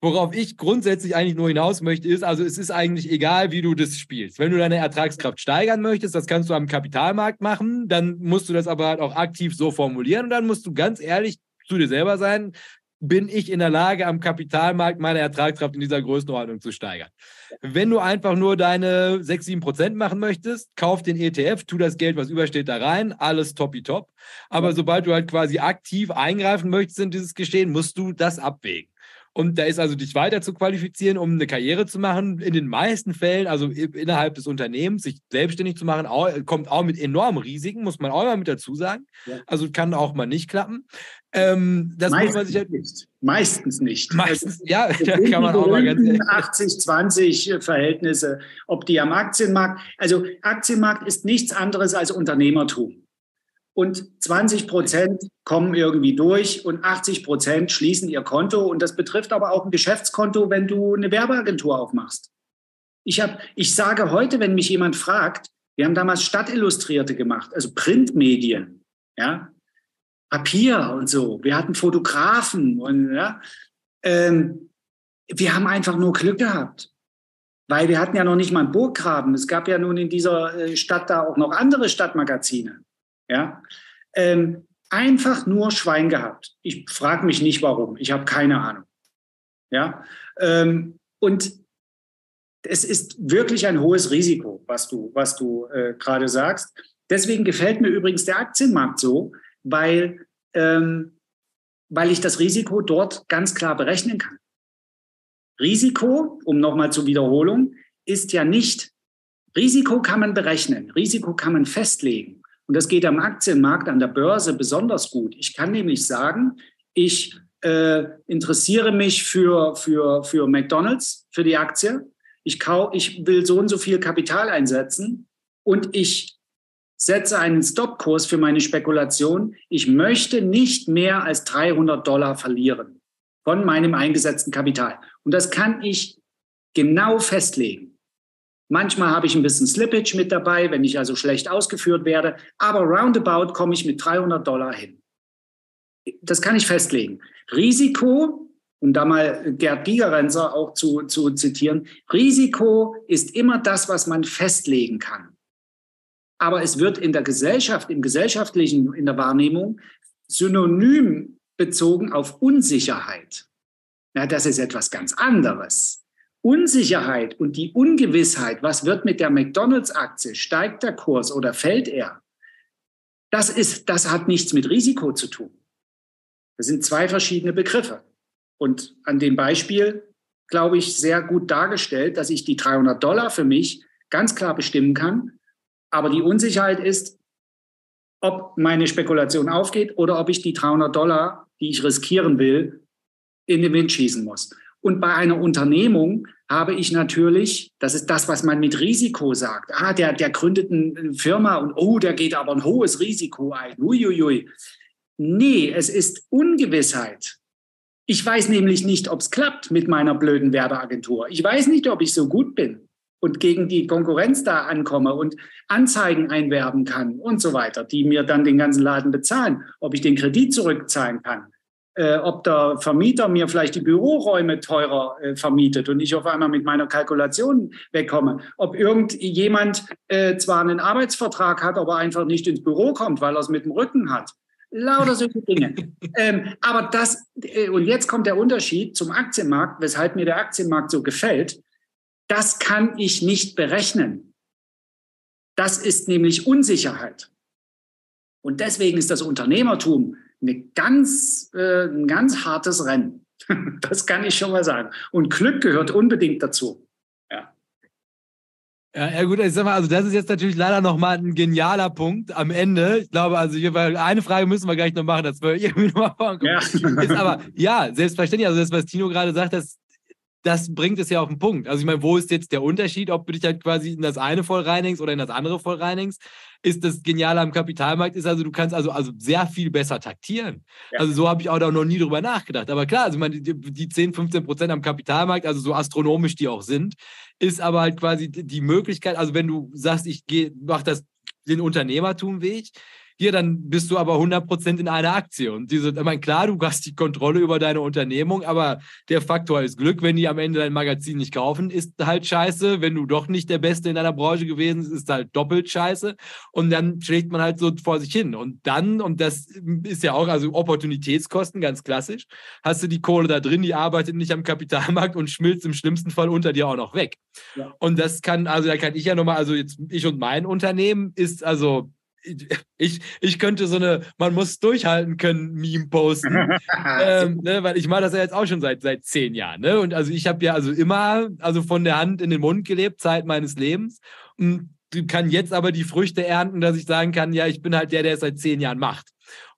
Worauf ich grundsätzlich eigentlich nur hinaus möchte, ist, also es ist eigentlich egal, wie du das spielst. Wenn du deine Ertragskraft steigern möchtest, das kannst du am Kapitalmarkt machen, dann musst du das aber halt auch aktiv so formulieren und dann musst du ganz ehrlich zu dir selber sein, bin ich in der Lage, am Kapitalmarkt meine Ertragskraft in dieser Größenordnung zu steigern. Wenn du einfach nur deine 6, 7 Prozent machen möchtest, kauf den ETF, tu das Geld, was übersteht, da rein, alles toppi top. Aber sobald du halt quasi aktiv eingreifen möchtest in dieses Geschehen, musst du das abwägen. Und da ist also dich weiter zu qualifizieren, um eine Karriere zu machen. In den meisten Fällen, also innerhalb des Unternehmens, sich selbstständig zu machen, auch, kommt auch mit enormen Risiken, muss man auch mal mit dazu sagen. Ja. Also kann auch mal nicht klappen. Ähm, das Meistens muss man sich halt nicht. Meistens nicht. Meistens, ja, [laughs] da kann man auch mal ganz 80-20 Verhältnisse, ob die am Aktienmarkt, also Aktienmarkt ist nichts anderes als Unternehmertum und 20 Prozent kommen irgendwie durch und 80 Prozent schließen ihr Konto. Und das betrifft aber auch ein Geschäftskonto, wenn du eine Werbeagentur aufmachst. Ich, hab, ich sage heute, wenn mich jemand fragt, wir haben damals Stadtillustrierte gemacht, also Printmedien, ja, Papier und so. Wir hatten Fotografen und ja, ähm, wir haben einfach nur Glück gehabt. Weil wir hatten ja noch nicht mal einen Burggraben. Es gab ja nun in dieser äh, Stadt da auch noch andere Stadtmagazine. Ja? Ähm, einfach nur Schwein gehabt. Ich frage mich nicht warum. Ich habe keine Ahnung. Ja? Ähm, und es ist wirklich ein hohes Risiko, was du, was du äh, gerade sagst. Deswegen gefällt mir übrigens der Aktienmarkt so, weil, ähm, weil ich das Risiko dort ganz klar berechnen kann. Risiko, um nochmal zur Wiederholung, ist ja nicht, Risiko kann man berechnen, Risiko kann man festlegen. Und das geht am Aktienmarkt, an der Börse besonders gut. Ich kann nämlich sagen, ich äh, interessiere mich für, für, für McDonald's, für die Aktie. Ich, kau, ich will so und so viel Kapital einsetzen und ich setze einen Stopkurs für meine Spekulation. Ich möchte nicht mehr als 300 Dollar verlieren von meinem eingesetzten Kapital. Und das kann ich genau festlegen. Manchmal habe ich ein bisschen Slippage mit dabei, wenn ich also schlecht ausgeführt werde. Aber roundabout komme ich mit 300 Dollar hin. Das kann ich festlegen. Risiko, um da mal Gerd Gigerenzer auch zu, zu zitieren, Risiko ist immer das, was man festlegen kann. Aber es wird in der Gesellschaft, im gesellschaftlichen, in der Wahrnehmung synonym bezogen auf Unsicherheit. Na, das ist etwas ganz anderes. Unsicherheit und die Ungewissheit, was wird mit der McDonalds-Aktie, steigt der Kurs oder fällt er, das, ist, das hat nichts mit Risiko zu tun. Das sind zwei verschiedene Begriffe. Und an dem Beispiel, glaube ich, sehr gut dargestellt, dass ich die 300 Dollar für mich ganz klar bestimmen kann. Aber die Unsicherheit ist, ob meine Spekulation aufgeht oder ob ich die 300 Dollar, die ich riskieren will, in den Wind schießen muss. Und bei einer Unternehmung habe ich natürlich, das ist das, was man mit Risiko sagt. Ah, der, der gründet eine Firma und oh, der geht aber ein hohes Risiko ein. Uiuiui. Nee, es ist Ungewissheit. Ich weiß nämlich nicht, ob es klappt mit meiner blöden Werbeagentur. Ich weiß nicht, ob ich so gut bin und gegen die Konkurrenz da ankomme und Anzeigen einwerben kann und so weiter, die mir dann den ganzen Laden bezahlen, ob ich den Kredit zurückzahlen kann äh, ob der Vermieter mir vielleicht die Büroräume teurer äh, vermietet und ich auf einmal mit meiner Kalkulation wegkomme, ob irgendjemand äh, zwar einen Arbeitsvertrag hat, aber einfach nicht ins Büro kommt, weil er es mit dem Rücken hat. Lauter solche Dinge. [laughs] ähm, aber das, äh, und jetzt kommt der Unterschied zum Aktienmarkt, weshalb mir der Aktienmarkt so gefällt. Das kann ich nicht berechnen. Das ist nämlich Unsicherheit. Und deswegen ist das Unternehmertum eine ganz, äh, ein ganz hartes Rennen. [laughs] das kann ich schon mal sagen. Und Glück gehört unbedingt dazu. Ja. Ja, ja gut, ich sag mal, also das ist jetzt natürlich leider nochmal ein genialer Punkt am Ende. Ich glaube, also hier, eine Frage müssen wir gleich noch machen, das wir [laughs] irgendwie nochmal vorkommen. Ja. Ist aber ja, selbstverständlich, also das, was Tino gerade sagt, das das bringt es ja auf den Punkt. Also ich meine, wo ist jetzt der Unterschied, ob du dich halt quasi in das eine voll reinigst oder in das andere voll reinigst? Ist das Geniale am Kapitalmarkt, ist also, du kannst also, also sehr viel besser taktieren. Ja. Also so habe ich auch da noch nie drüber nachgedacht. Aber klar, also ich meine, die, die 10, 15 Prozent am Kapitalmarkt, also so astronomisch die auch sind, ist aber halt quasi die Möglichkeit, also wenn du sagst, ich mache das den Unternehmertumweg, hier, dann bist du aber 100% in einer Aktie. Und diese, ich meine, klar, du hast die Kontrolle über deine Unternehmung, aber der Faktor ist Glück, wenn die am Ende dein Magazin nicht kaufen, ist halt scheiße. Wenn du doch nicht der Beste in deiner Branche gewesen bist, ist halt doppelt scheiße. Und dann schlägt man halt so vor sich hin. Und dann, und das ist ja auch, also Opportunitätskosten, ganz klassisch, hast du die Kohle da drin, die arbeitet nicht am Kapitalmarkt und schmilzt im schlimmsten Fall unter dir auch noch weg. Ja. Und das kann, also da kann ich ja nochmal, also jetzt ich und mein Unternehmen ist also ich, ich könnte so eine, man muss durchhalten können, Meme posten. [laughs] ähm, ne, weil ich mache das ja jetzt auch schon seit, seit zehn Jahren. Ne? Und also ich habe ja also immer, also von der Hand in den Mund gelebt, Zeit meines Lebens. Und kann jetzt aber die Früchte ernten, dass ich sagen kann, ja, ich bin halt der, der es seit zehn Jahren macht.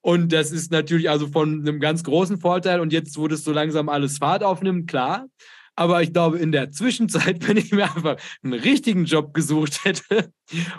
Und das ist natürlich also von einem ganz großen Vorteil. Und jetzt, wo das so langsam alles Fahrt aufnimmt, klar. Aber ich glaube, in der Zwischenzeit, [laughs] wenn ich mir einfach einen richtigen Job gesucht hätte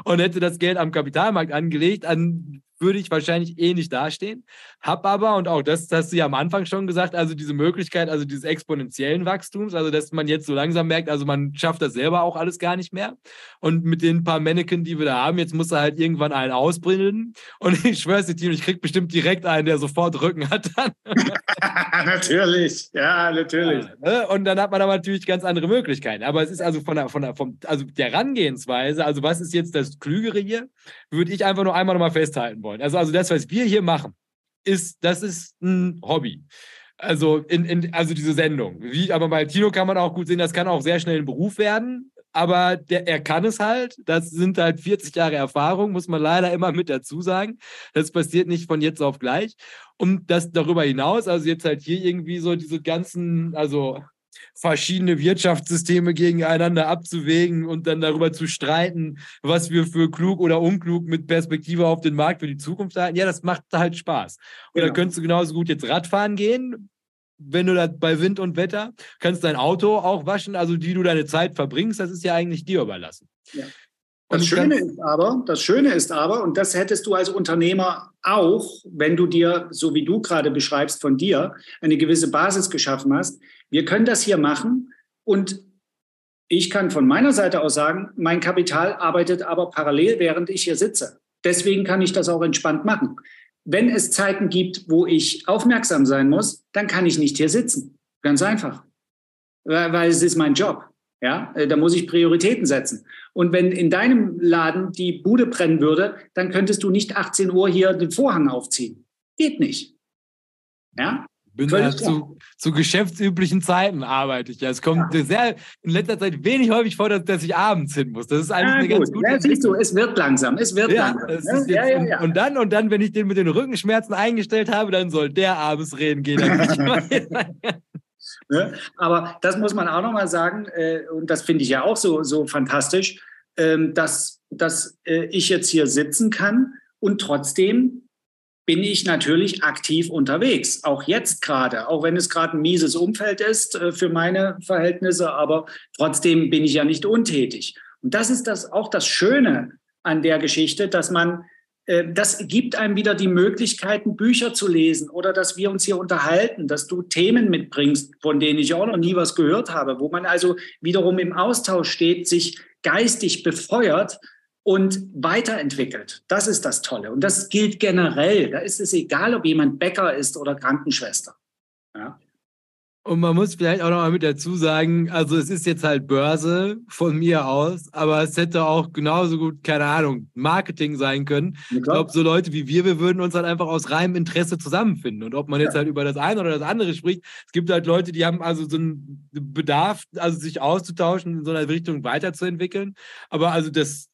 und hätte das Geld am Kapitalmarkt angelegt, dann würde ich wahrscheinlich eh nicht dastehen. Hab aber, und auch das hast du ja am Anfang schon gesagt, also diese Möglichkeit, also dieses exponentiellen Wachstums, also dass man jetzt so langsam merkt, also man schafft das selber auch alles gar nicht mehr. Und mit den paar Mannequin, die wir da haben, jetzt muss er halt irgendwann einen ausbringen. Und [laughs] ich schwöre es dir, Team, ich krieg bestimmt direkt einen, der sofort Rücken hat dann. [laughs] natürlich, ja, natürlich. Ja, ne? und dann hat man aber natürlich ganz andere Möglichkeiten. Aber es ist also von der, von der, vom, also der Herangehensweise, also was ist jetzt das Klügere hier, würde ich einfach nur einmal nochmal festhalten wollen. Also, also das, was wir hier machen, ist, das ist ein Hobby. Also, in, in, also diese Sendung. Wie, aber bei Tino kann man auch gut sehen, das kann auch sehr schnell ein Beruf werden. Aber der, er kann es halt. Das sind halt 40 Jahre Erfahrung, muss man leider immer mit dazu sagen. Das passiert nicht von jetzt auf gleich. Und das darüber hinaus, also jetzt halt hier irgendwie so diese ganzen, also verschiedene Wirtschaftssysteme gegeneinander abzuwägen und dann darüber zu streiten, was wir für klug oder unklug mit Perspektive auf den Markt für die Zukunft halten. Ja, das macht halt Spaß. Und genau. da könntest du genauso gut jetzt Radfahren gehen, wenn du da bei Wind und Wetter, kannst dein Auto auch waschen, also wie du deine Zeit verbringst, das ist ja eigentlich dir überlassen. Ja. Das Schöne ist aber, das Schöne ist aber, und das hättest du als Unternehmer auch, wenn du dir, so wie du gerade beschreibst von dir, eine gewisse Basis geschaffen hast. Wir können das hier machen und ich kann von meiner Seite aus sagen, mein Kapital arbeitet aber parallel, während ich hier sitze. Deswegen kann ich das auch entspannt machen. Wenn es Zeiten gibt, wo ich aufmerksam sein muss, dann kann ich nicht hier sitzen. Ganz einfach. Weil es ist mein Job. Ja, äh, da muss ich Prioritäten setzen. Und wenn in deinem Laden die Bude brennen würde, dann könntest du nicht 18 Uhr hier den Vorhang aufziehen. Geht nicht. Ja, bin ja zu, zu, geschäftsüblichen Zeiten arbeite ich. Ja, es kommt ja. sehr in letzter Zeit wenig häufig vor, dass, dass ich abends hin muss. Das ist eigentlich ja, eine gut. ganz gute. Ja, siehst du, es wird langsam. Es wird langsam. Ja, ja, ja, und, dann und dann, wenn ich den mit den Rückenschmerzen eingestellt habe, dann soll der abends reden gehen. [laughs] [laughs] Ne? Aber das muss man auch nochmal sagen, äh, und das finde ich ja auch so, so fantastisch, ähm, dass, dass äh, ich jetzt hier sitzen kann und trotzdem bin ich natürlich aktiv unterwegs, auch jetzt gerade, auch wenn es gerade ein mieses Umfeld ist äh, für meine Verhältnisse, aber trotzdem bin ich ja nicht untätig. Und das ist das auch das Schöne an der Geschichte, dass man das gibt einem wieder die Möglichkeiten, Bücher zu lesen oder dass wir uns hier unterhalten, dass du Themen mitbringst, von denen ich auch noch nie was gehört habe, wo man also wiederum im Austausch steht, sich geistig befeuert und weiterentwickelt. Das ist das Tolle. Und das gilt generell. Da ist es egal, ob jemand Bäcker ist oder Krankenschwester. Ja. Und man muss vielleicht auch noch mal mit dazu sagen, also es ist jetzt halt Börse von mir aus, aber es hätte auch genauso gut, keine Ahnung, Marketing sein können. Ja, ich glaube, so Leute wie wir, wir würden uns halt einfach aus reinem Interesse zusammenfinden. Und ob man jetzt ja. halt über das eine oder das andere spricht, es gibt halt Leute, die haben also so einen Bedarf, also sich auszutauschen, in so einer Richtung weiterzuentwickeln. Aber also das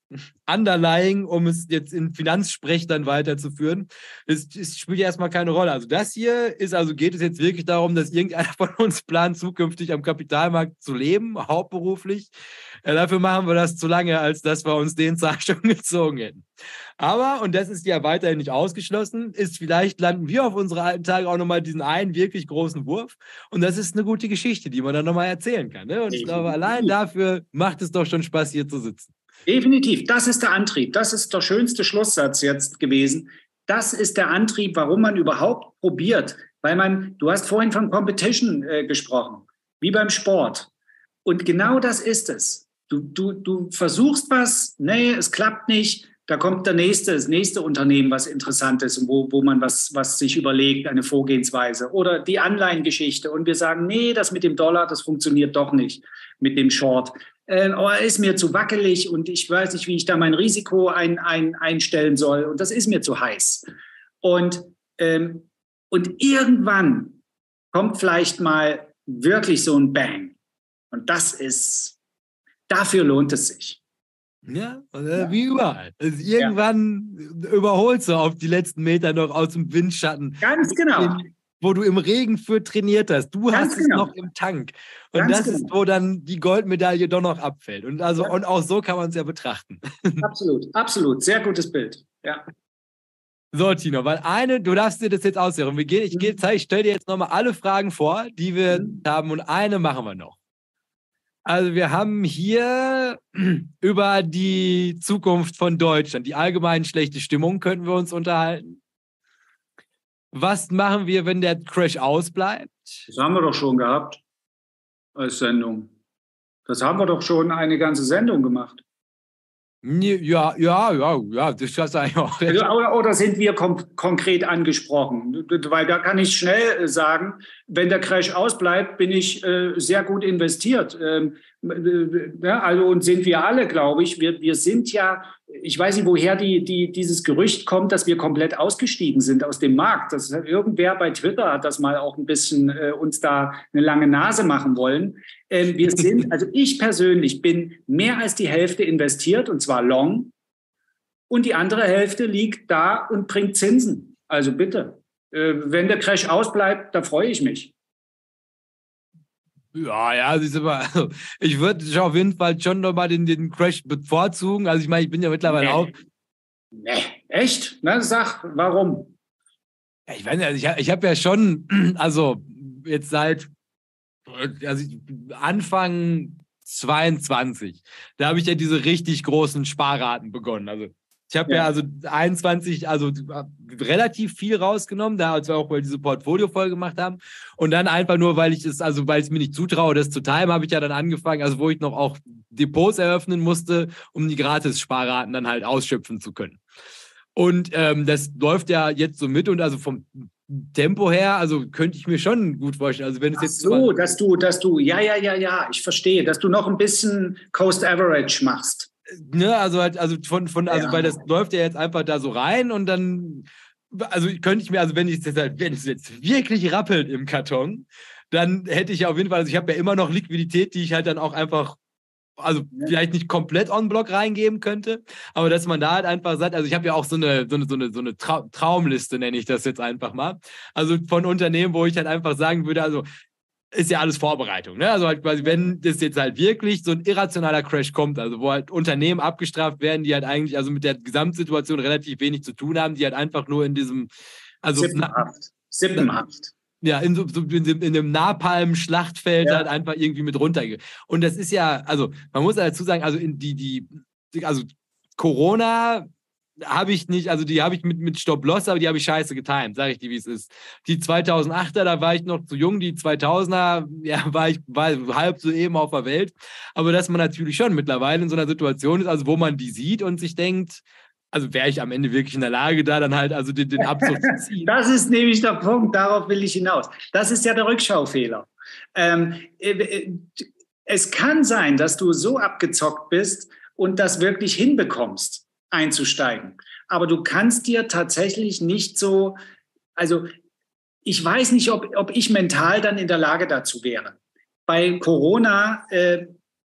underlying, um es jetzt in Finanzsprech dann weiterzuführen, es, es spielt ja erstmal keine Rolle. Also das hier ist, also geht es jetzt wirklich darum, dass irgendeiner [laughs] von uns plant, zukünftig am Kapitalmarkt zu leben, hauptberuflich. Ja, dafür machen wir das zu lange, als dass wir uns den Zahn [laughs] schon gezogen hätten. Aber, und das ist ja weiterhin nicht ausgeschlossen, ist vielleicht landen wir auf unsere alten Tage auch nochmal diesen einen wirklich großen Wurf. Und das ist eine gute Geschichte, die man dann nochmal erzählen kann. Ne? Und ich glaube, allein dafür macht es doch schon Spaß, hier zu sitzen. Definitiv, das ist der Antrieb. Das ist der schönste Schlusssatz jetzt gewesen. Das ist der Antrieb, warum man überhaupt probiert. Weil man, du hast vorhin von Competition äh, gesprochen, wie beim Sport. Und genau das ist es. Du, du, du versuchst was, nee, es klappt nicht, da kommt der nächste, das nächste Unternehmen, was interessant ist, wo, wo man was, was sich überlegt, eine Vorgehensweise. Oder die Anleihengeschichte. Und wir sagen, nee, das mit dem Dollar, das funktioniert doch nicht mit dem Short. Äh, aber er ist mir zu wackelig und ich weiß nicht, wie ich da mein Risiko ein, ein, einstellen soll. Und das ist mir zu heiß. Und, ähm, und irgendwann kommt vielleicht mal wirklich so ein Bang. Und das ist, dafür lohnt es sich. Ja, äh, wie überall. Also irgendwann ja. überholst du auf die letzten Meter noch aus dem Windschatten. Ganz genau. In, wo du im Regen für trainiert hast. Du Ganz hast genau. es noch im Tank. Und Ganz das genau. ist, wo dann die Goldmedaille doch noch abfällt. Und, also, ja. und auch so kann man es ja betrachten. [laughs] Absolut, absolut. Sehr gutes Bild. Ja. So, Tino, weil eine, du darfst dir das jetzt aussuchen. Wir gehen, ich, mhm. ich stelle dir jetzt nochmal alle Fragen vor, die wir mhm. haben, und eine machen wir noch. Also wir haben hier [clears throat] über die Zukunft von Deutschland, die allgemein schlechte Stimmung könnten wir uns unterhalten. Was machen wir, wenn der Crash ausbleibt? Das haben wir doch schon gehabt als Sendung. Das haben wir doch schon eine ganze Sendung gemacht. Ja, ja, ja, ja, das hast du eigentlich auch recht. Oder, oder sind wir konkret angesprochen? Weil da kann ich schnell sagen, wenn der Crash ausbleibt, bin ich äh, sehr gut investiert. Ähm, äh, also und sind wir alle, glaube ich. Wir, wir sind ja, ich weiß nicht, woher die, die, dieses Gerücht kommt, dass wir komplett ausgestiegen sind aus dem Markt. Das, irgendwer bei Twitter hat das mal auch ein bisschen äh, uns da eine lange Nase machen wollen. Ähm, wir sind, [laughs] also ich persönlich bin mehr als die Hälfte investiert und zwar long. Und die andere Hälfte liegt da und bringt Zinsen. Also bitte, äh, wenn der Crash ausbleibt, da freue ich mich. Ja, ja, also ich würde auf jeden Fall schon nochmal den, den Crash bevorzugen. Also ich meine, ich bin ja mittlerweile nee. auch. Nee, echt? Na, sag, warum? Ja, ich weiß nicht, also ich, ich habe ja schon, [clears throat] also jetzt seit also Anfang 22, da habe ich ja diese richtig großen Sparraten begonnen. Also ich habe ja. ja. also 21, also relativ viel rausgenommen, da als wir auch mal diese Portfolio voll gemacht haben. Und dann einfach nur, weil ich es, also weil es mir nicht zutraue, das zu timen, habe ich ja dann angefangen, also wo ich noch auch Depots eröffnen musste, um die Gratis-Sparraten dann halt ausschöpfen zu können. Und ähm, das läuft ja jetzt so mit und also vom Tempo her, also könnte ich mir schon gut vorstellen. Also wenn es jetzt so, dass du, dass du, ja, ja, ja, ja, ich verstehe, dass du noch ein bisschen Coast Average machst. Ne, also halt, also von, von, also ja. weil das läuft ja jetzt einfach da so rein und dann, also könnte ich mir, also wenn ich jetzt halt, wenn es jetzt wirklich rappelt im Karton, dann hätte ich auf jeden Fall, also ich habe ja immer noch Liquidität, die ich halt dann auch einfach also ja. vielleicht nicht komplett on Block reingeben könnte, aber dass man da halt einfach sagt, also ich habe ja auch so eine, so eine, so eine, so eine Traumliste, nenne ich das jetzt einfach mal. Also von Unternehmen, wo ich halt einfach sagen würde, also ist ja alles Vorbereitung. Ne? Also halt quasi, wenn das jetzt halt wirklich so ein irrationaler Crash kommt, also wo halt Unternehmen abgestraft werden, die halt eigentlich also mit der Gesamtsituation relativ wenig zu tun haben, die halt einfach nur in diesem also Sippenhaft. Sippenhaft. Ja, in, so, in, in einem Napalm-Schlachtfeld ja. halt einfach irgendwie mit runtergegangen. Und das ist ja, also man muss dazu sagen, also in die, die, also Corona habe ich nicht, also die habe ich mit, mit Stop-Loss, aber die habe ich scheiße getimt, sage ich dir, wie es ist. Die 2008er, da war ich noch zu jung, die 2000er, ja, war ich war halb so eben auf der Welt. Aber dass man natürlich schon mittlerweile in so einer Situation ist, also wo man die sieht und sich denkt, also wäre ich am Ende wirklich in der Lage, da dann halt also den, den Abzug zu ziehen. [laughs] Das ist nämlich der Punkt, darauf will ich hinaus. Das ist ja der Rückschaufehler. Ähm, äh, äh, es kann sein, dass du so abgezockt bist und das wirklich hinbekommst einzusteigen. Aber du kannst dir tatsächlich nicht so, also ich weiß nicht, ob, ob ich mental dann in der Lage dazu wäre. Bei Corona äh,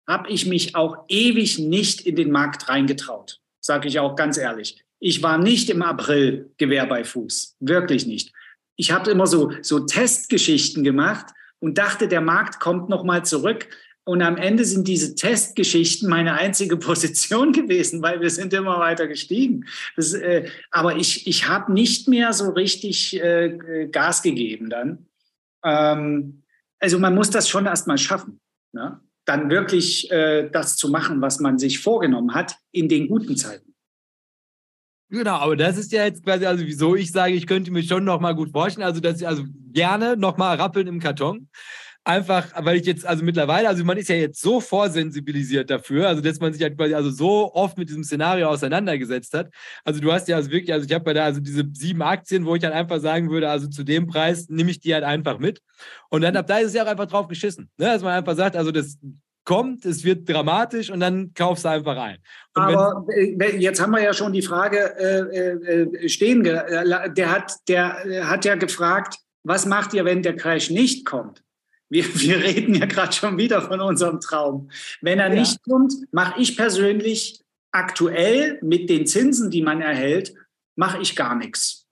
habe ich mich auch ewig nicht in den Markt reingetraut, sage ich auch ganz ehrlich. Ich war nicht im April Gewehr bei Fuß, wirklich nicht. Ich habe immer so, so Testgeschichten gemacht und dachte, der Markt kommt nochmal zurück. Und am Ende sind diese Testgeschichten meine einzige [laughs] Position gewesen, weil wir sind immer weiter gestiegen. Das, äh, aber ich, ich habe nicht mehr so richtig äh, Gas gegeben dann. Ähm, also man muss das schon erstmal schaffen. Ne? Dann wirklich äh, das zu machen, was man sich vorgenommen hat in den guten Zeiten. Genau, aber das ist ja jetzt quasi, also wieso ich sage, ich könnte mir schon noch mal gut vorstellen, also dass also gerne noch mal rappeln im Karton. Einfach, weil ich jetzt, also mittlerweile, also man ist ja jetzt so vorsensibilisiert dafür, also dass man sich halt quasi also so oft mit diesem Szenario auseinandergesetzt hat. Also du hast ja also wirklich, also ich habe bei da also diese sieben Aktien, wo ich halt einfach sagen würde, also zu dem Preis nehme ich die halt einfach mit. Und dann ab da ist es ja auch einfach drauf geschissen, ne? dass man einfach sagt, also das kommt, es wird dramatisch und dann kaufst du einfach ein. Und Aber jetzt haben wir ja schon die Frage äh, äh, stehen. Äh, der hat, der äh, hat ja gefragt, was macht ihr, wenn der Crash nicht kommt? Wir, [laughs] wir reden ja gerade schon wieder von unserem Traum. Wenn er ja. nicht kommt, mache ich persönlich aktuell mit den Zinsen, die man erhält, mache ich gar nichts.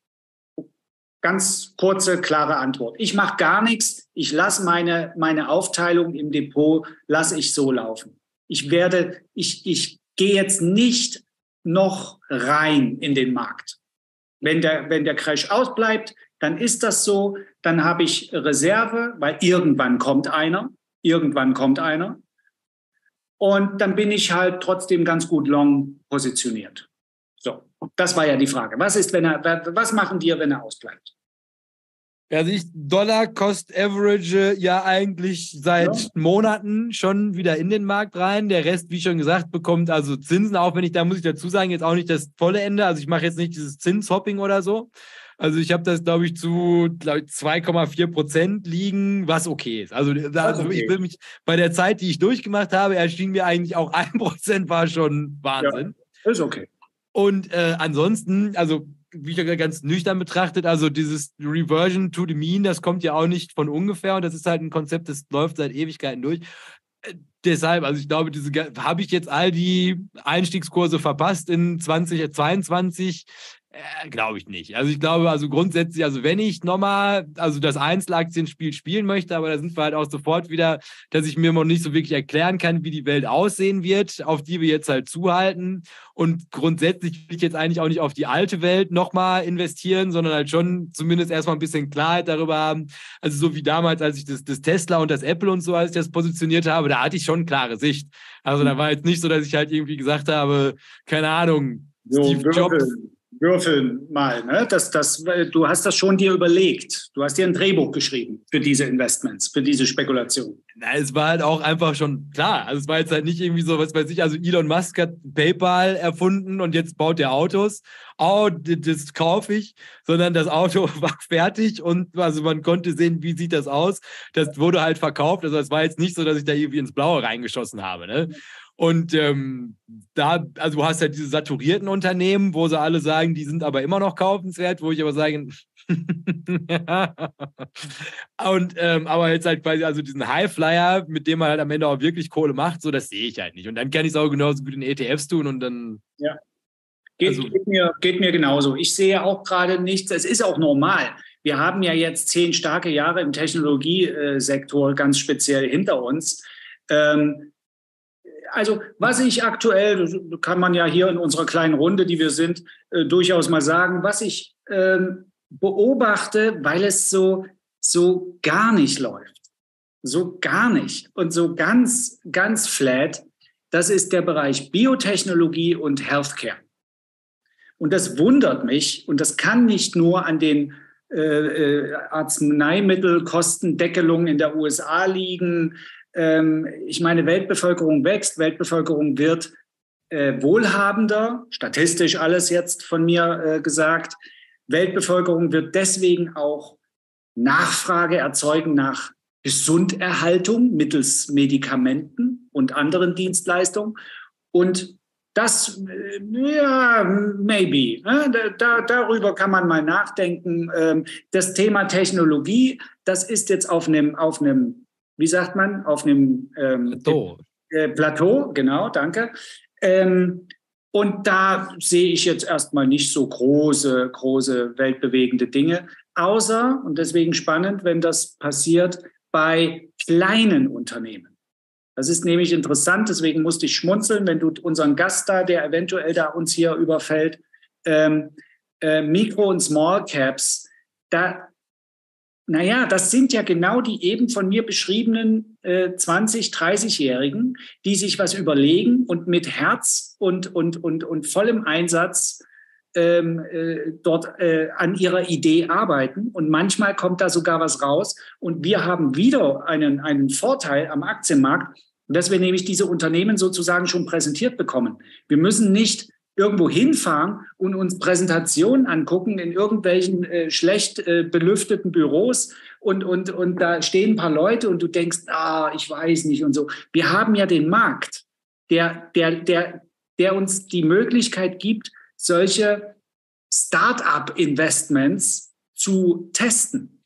Ganz kurze, klare Antwort. Ich mache gar nichts. Ich lasse meine, meine Aufteilung im Depot, lasse ich so laufen. Ich werde, ich, ich gehe jetzt nicht noch rein in den Markt. Wenn der, wenn der Crash ausbleibt, dann ist das so. Dann habe ich Reserve, weil irgendwann kommt einer. Irgendwann kommt einer. Und dann bin ich halt trotzdem ganz gut long positioniert. So, das war ja die Frage. Was ist, wenn er, was machen wir, wenn er ausbleibt? Also ich Dollar Cost Average ja eigentlich seit ja. Monaten schon wieder in den Markt rein. Der Rest, wie schon gesagt, bekommt also Zinsen, auch wenn ich da muss ich dazu sagen, jetzt auch nicht das volle Ende. Also ich mache jetzt nicht dieses Zinshopping oder so. Also ich habe das, glaube ich, zu 2,4 Prozent liegen, was okay ist. Also, da, also okay. ich will mich bei der Zeit, die ich durchgemacht habe, erschien mir eigentlich auch ein Prozent war schon Wahnsinn. Ja, ist okay. Und äh, ansonsten, also wie ich ganz nüchtern betrachtet, also dieses Reversion to the Mean, das kommt ja auch nicht von ungefähr und das ist halt ein Konzept, das läuft seit Ewigkeiten durch. Äh, deshalb, also ich glaube, diese habe ich jetzt all die Einstiegskurse verpasst in 2022. Äh, glaube ich nicht. Also ich glaube, also grundsätzlich, also wenn ich nochmal, also das Einzelaktienspiel spielen möchte, aber da sind wir halt auch sofort wieder, dass ich mir noch nicht so wirklich erklären kann, wie die Welt aussehen wird, auf die wir jetzt halt zuhalten. Und grundsätzlich will ich jetzt eigentlich auch nicht auf die alte Welt nochmal investieren, sondern halt schon zumindest erstmal ein bisschen Klarheit darüber haben. Also so wie damals, als ich das, das Tesla und das Apple und so, als ich das positioniert habe, da hatte ich schon klare Sicht. Also da war jetzt nicht so, dass ich halt irgendwie gesagt habe, keine Ahnung, Steve Jobs würfeln mal. Ne? Das, das, du hast das schon dir überlegt. Du hast dir ein Drehbuch geschrieben für diese Investments, für diese Spekulation. Na, es war halt auch einfach schon klar. Also es war jetzt halt nicht irgendwie so, was weiß ich, also Elon Musk hat PayPal erfunden und jetzt baut er Autos. Oh, das, kaufe ich, sondern das Auto [laughs] war fertig und also man konnte sehen, wie sieht das aus. Das wurde halt verkauft. Also es war jetzt nicht so, dass ich da irgendwie ins Blaue reingeschossen habe. Ne? Und ähm, da, also du hast halt diese saturierten Unternehmen, wo sie alle sagen, die sind aber immer noch kaufenswert, wo ich aber sage, [laughs] und ähm, aber jetzt halt quasi, also diesen Highflyer, mit dem man halt am Ende auch wirklich Kohle macht, so das sehe ich halt nicht. Und dann kann ich es auch genauso gut in ETFs tun und dann. Ja. Geht, also, geht, mir, geht mir genauso. Ich sehe auch gerade nichts, es ist auch normal. Wir haben ja jetzt zehn starke Jahre im Technologiesektor ganz speziell hinter uns. Ähm, also was ich aktuell, kann man ja hier in unserer kleinen Runde, die wir sind, äh, durchaus mal sagen, was ich ähm, beobachte, weil es so, so gar nicht läuft. So gar nicht. Und so ganz, ganz flat, das ist der Bereich Biotechnologie und Healthcare. Und das wundert mich und das kann nicht nur an den äh, äh Arzneimittelkostendeckelungen in der USA liegen, ich meine, Weltbevölkerung wächst, Weltbevölkerung wird äh, wohlhabender, statistisch alles jetzt von mir äh, gesagt. Weltbevölkerung wird deswegen auch Nachfrage erzeugen nach Gesunderhaltung mittels Medikamenten und anderen Dienstleistungen. Und das, äh, ja, maybe. Ne? Da, darüber kann man mal nachdenken. Ähm, das Thema Technologie, das ist jetzt auf einem, auf einem wie sagt man, auf einem ähm, Plateau. Äh, Plateau, genau, danke. Ähm, und da sehe ich jetzt erstmal nicht so große, große weltbewegende Dinge, außer, und deswegen spannend, wenn das passiert, bei kleinen Unternehmen. Das ist nämlich interessant, deswegen musste ich schmunzeln, wenn du unseren Gast da, der eventuell da uns hier überfällt, ähm, äh, Mikro- und Small Caps, da naja, das sind ja genau die eben von mir beschriebenen äh, 20-, 30-Jährigen, die sich was überlegen und mit Herz und, und, und, und vollem Einsatz ähm, äh, dort äh, an ihrer Idee arbeiten. Und manchmal kommt da sogar was raus. Und wir haben wieder einen, einen Vorteil am Aktienmarkt, dass wir nämlich diese Unternehmen sozusagen schon präsentiert bekommen. Wir müssen nicht irgendwo hinfahren und uns Präsentationen angucken in irgendwelchen äh, schlecht äh, belüfteten Büros und, und, und da stehen ein paar Leute und du denkst, ah, ich weiß nicht und so. Wir haben ja den Markt, der, der, der, der uns die Möglichkeit gibt, solche Start-up-Investments zu testen.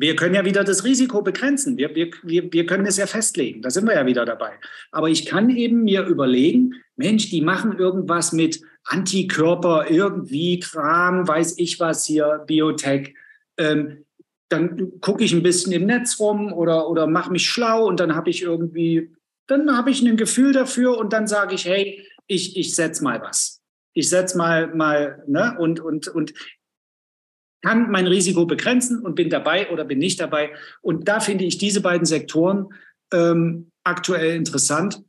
Wir können ja wieder das Risiko begrenzen. Wir, wir, wir, können es ja festlegen. Da sind wir ja wieder dabei. Aber ich kann eben mir überlegen, Mensch, die machen irgendwas mit Antikörper, irgendwie Kram, weiß ich was hier, Biotech. Ähm, dann gucke ich ein bisschen im Netz rum oder, oder mache mich schlau und dann habe ich irgendwie, dann habe ich ein Gefühl dafür und dann sage ich, hey, ich, ich setze mal was. Ich setze mal, mal, ne, und, und, und kann mein Risiko begrenzen und bin dabei oder bin nicht dabei. Und da finde ich diese beiden Sektoren ähm, aktuell interessant,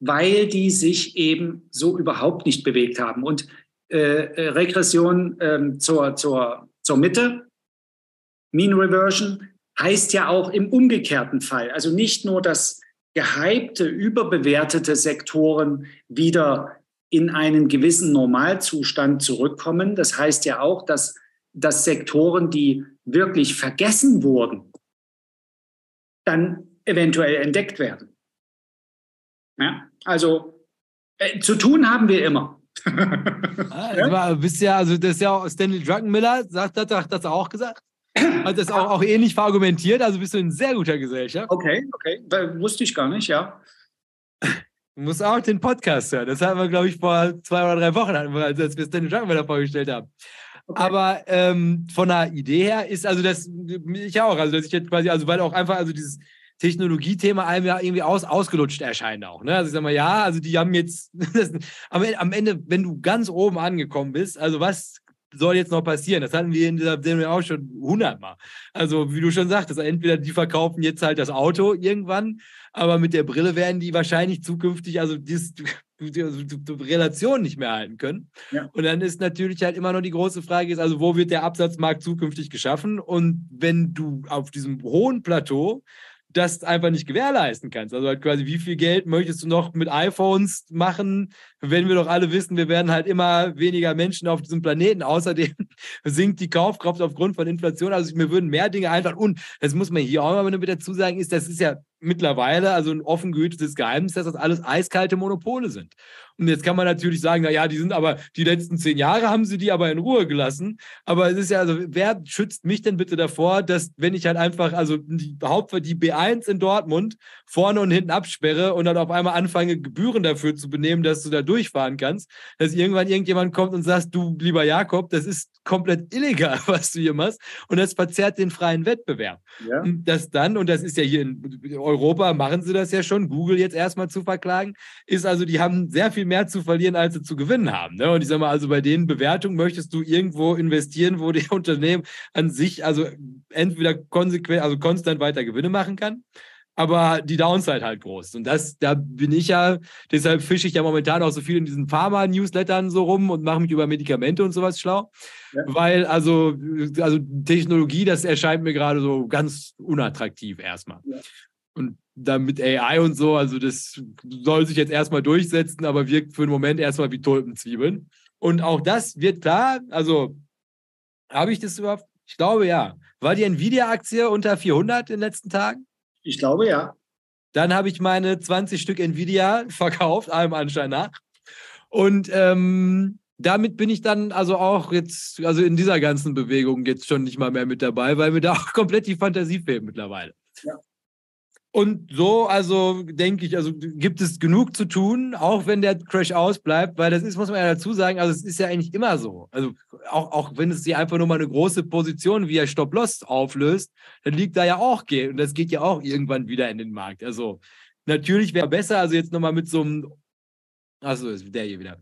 weil die sich eben so überhaupt nicht bewegt haben. Und äh, äh Regression ähm, zur, zur, zur Mitte, Mean Reversion, heißt ja auch im umgekehrten Fall. Also nicht nur, dass gehypte, überbewertete Sektoren wieder in einen gewissen Normalzustand zurückkommen. Das heißt ja auch, dass dass Sektoren, die wirklich vergessen wurden, dann eventuell entdeckt werden. Ja, also äh, zu tun haben wir immer. [laughs] ah, ja? bist ja, also das ist ja auch Stanley Druckenmiller, sagt, hat das auch gesagt. Hat das auch, auch ähnlich verargumentiert, also bist du in sehr guter Gesellschaft. Okay, okay, wusste ich gar nicht, ja. Du musst auch den Podcast hören. Das hatten wir, glaube ich, vor zwei oder drei Wochen, als wir Stanley Druckenmiller vorgestellt haben. Aber ähm, von der Idee her ist also das, ich auch, also dass ich jetzt quasi, also weil auch einfach, also dieses Technologiethema einem ja irgendwie aus, ausgelutscht erscheint auch. Ne? Also ich sag mal, ja, also die haben jetzt [laughs] das, am Ende, wenn du ganz oben angekommen bist, also was soll jetzt noch passieren? Das hatten wir in dieser Sendung auch schon hundertmal. Also, wie du schon sagtest, entweder die verkaufen jetzt halt das Auto irgendwann, aber mit der Brille werden die wahrscheinlich zukünftig, also dies, die, die, die Relation nicht mehr halten können. Ja. Und dann ist natürlich halt immer noch die große Frage, ist also, wo wird der Absatzmarkt zukünftig geschaffen? Und wenn du auf diesem hohen Plateau das einfach nicht gewährleisten kannst. Also halt quasi, wie viel Geld möchtest du noch mit iPhones machen, wenn wir doch alle wissen, wir werden halt immer weniger Menschen auf diesem Planeten. Außerdem [laughs] sinkt die Kaufkraft aufgrund von Inflation. Also mir würden mehr Dinge einfach, und das muss man hier auch mal mit dazu sagen, ist, das ist ja mittlerweile, also ein offen gehütetes Geheimnis, dass das alles eiskalte Monopole sind. Und jetzt kann man natürlich sagen, na ja, die sind aber, die letzten zehn Jahre haben sie die aber in Ruhe gelassen. Aber es ist ja, also, wer schützt mich denn bitte davor, dass, wenn ich halt einfach, also die Haupt, die B1 in Dortmund vorne und hinten absperre und dann auf einmal anfange, Gebühren dafür zu benehmen, dass du da durchfahren kannst, dass irgendwann irgendjemand kommt und sagt, du, lieber Jakob, das ist komplett illegal, [laughs] was du hier machst. Und das verzerrt den freien Wettbewerb. Ja. Und das dann, und das ist ja hier in Europa, machen sie das ja schon, Google jetzt erstmal zu verklagen, ist also, die haben sehr viel mehr zu verlieren, als sie zu gewinnen haben. Ne? Und ich sage mal, also bei den Bewertungen möchtest du irgendwo investieren, wo [laughs] die Unternehmen an sich also entweder konsequent, also konstant weiter Gewinne machen kann aber die Downside halt groß. Und das, da bin ich ja, deshalb fische ich ja momentan auch so viel in diesen Pharma-Newslettern so rum und mache mich über Medikamente und sowas schlau. Ja. Weil also, also Technologie, das erscheint mir gerade so ganz unattraktiv erstmal. Ja. Und dann mit AI und so, also das soll sich jetzt erstmal durchsetzen, aber wirkt für den Moment erstmal wie Tulpenzwiebeln. Und auch das wird klar, also habe ich das überhaupt? Ich glaube ja. War die Nvidia-Aktie unter 400 in den letzten Tagen? Ich glaube ja. Dann habe ich meine 20 Stück Nvidia [laughs] verkauft, allem Anschein nach. Und ähm, damit bin ich dann also auch jetzt, also in dieser ganzen Bewegung jetzt schon nicht mal mehr mit dabei, weil mir da auch komplett die Fantasie fehlt mittlerweile. Ja. Und so, also denke ich, also gibt es genug zu tun, auch wenn der Crash ausbleibt, weil das ist, muss man ja dazu sagen, also es ist ja eigentlich immer so. Also auch, auch wenn es sich einfach nur mal eine große Position wie ein Stop-Loss auflöst, dann liegt da ja auch Geld und das geht ja auch irgendwann wieder in den Markt. Also natürlich wäre besser, also jetzt nochmal mit so einem, achso, ist der hier wieder.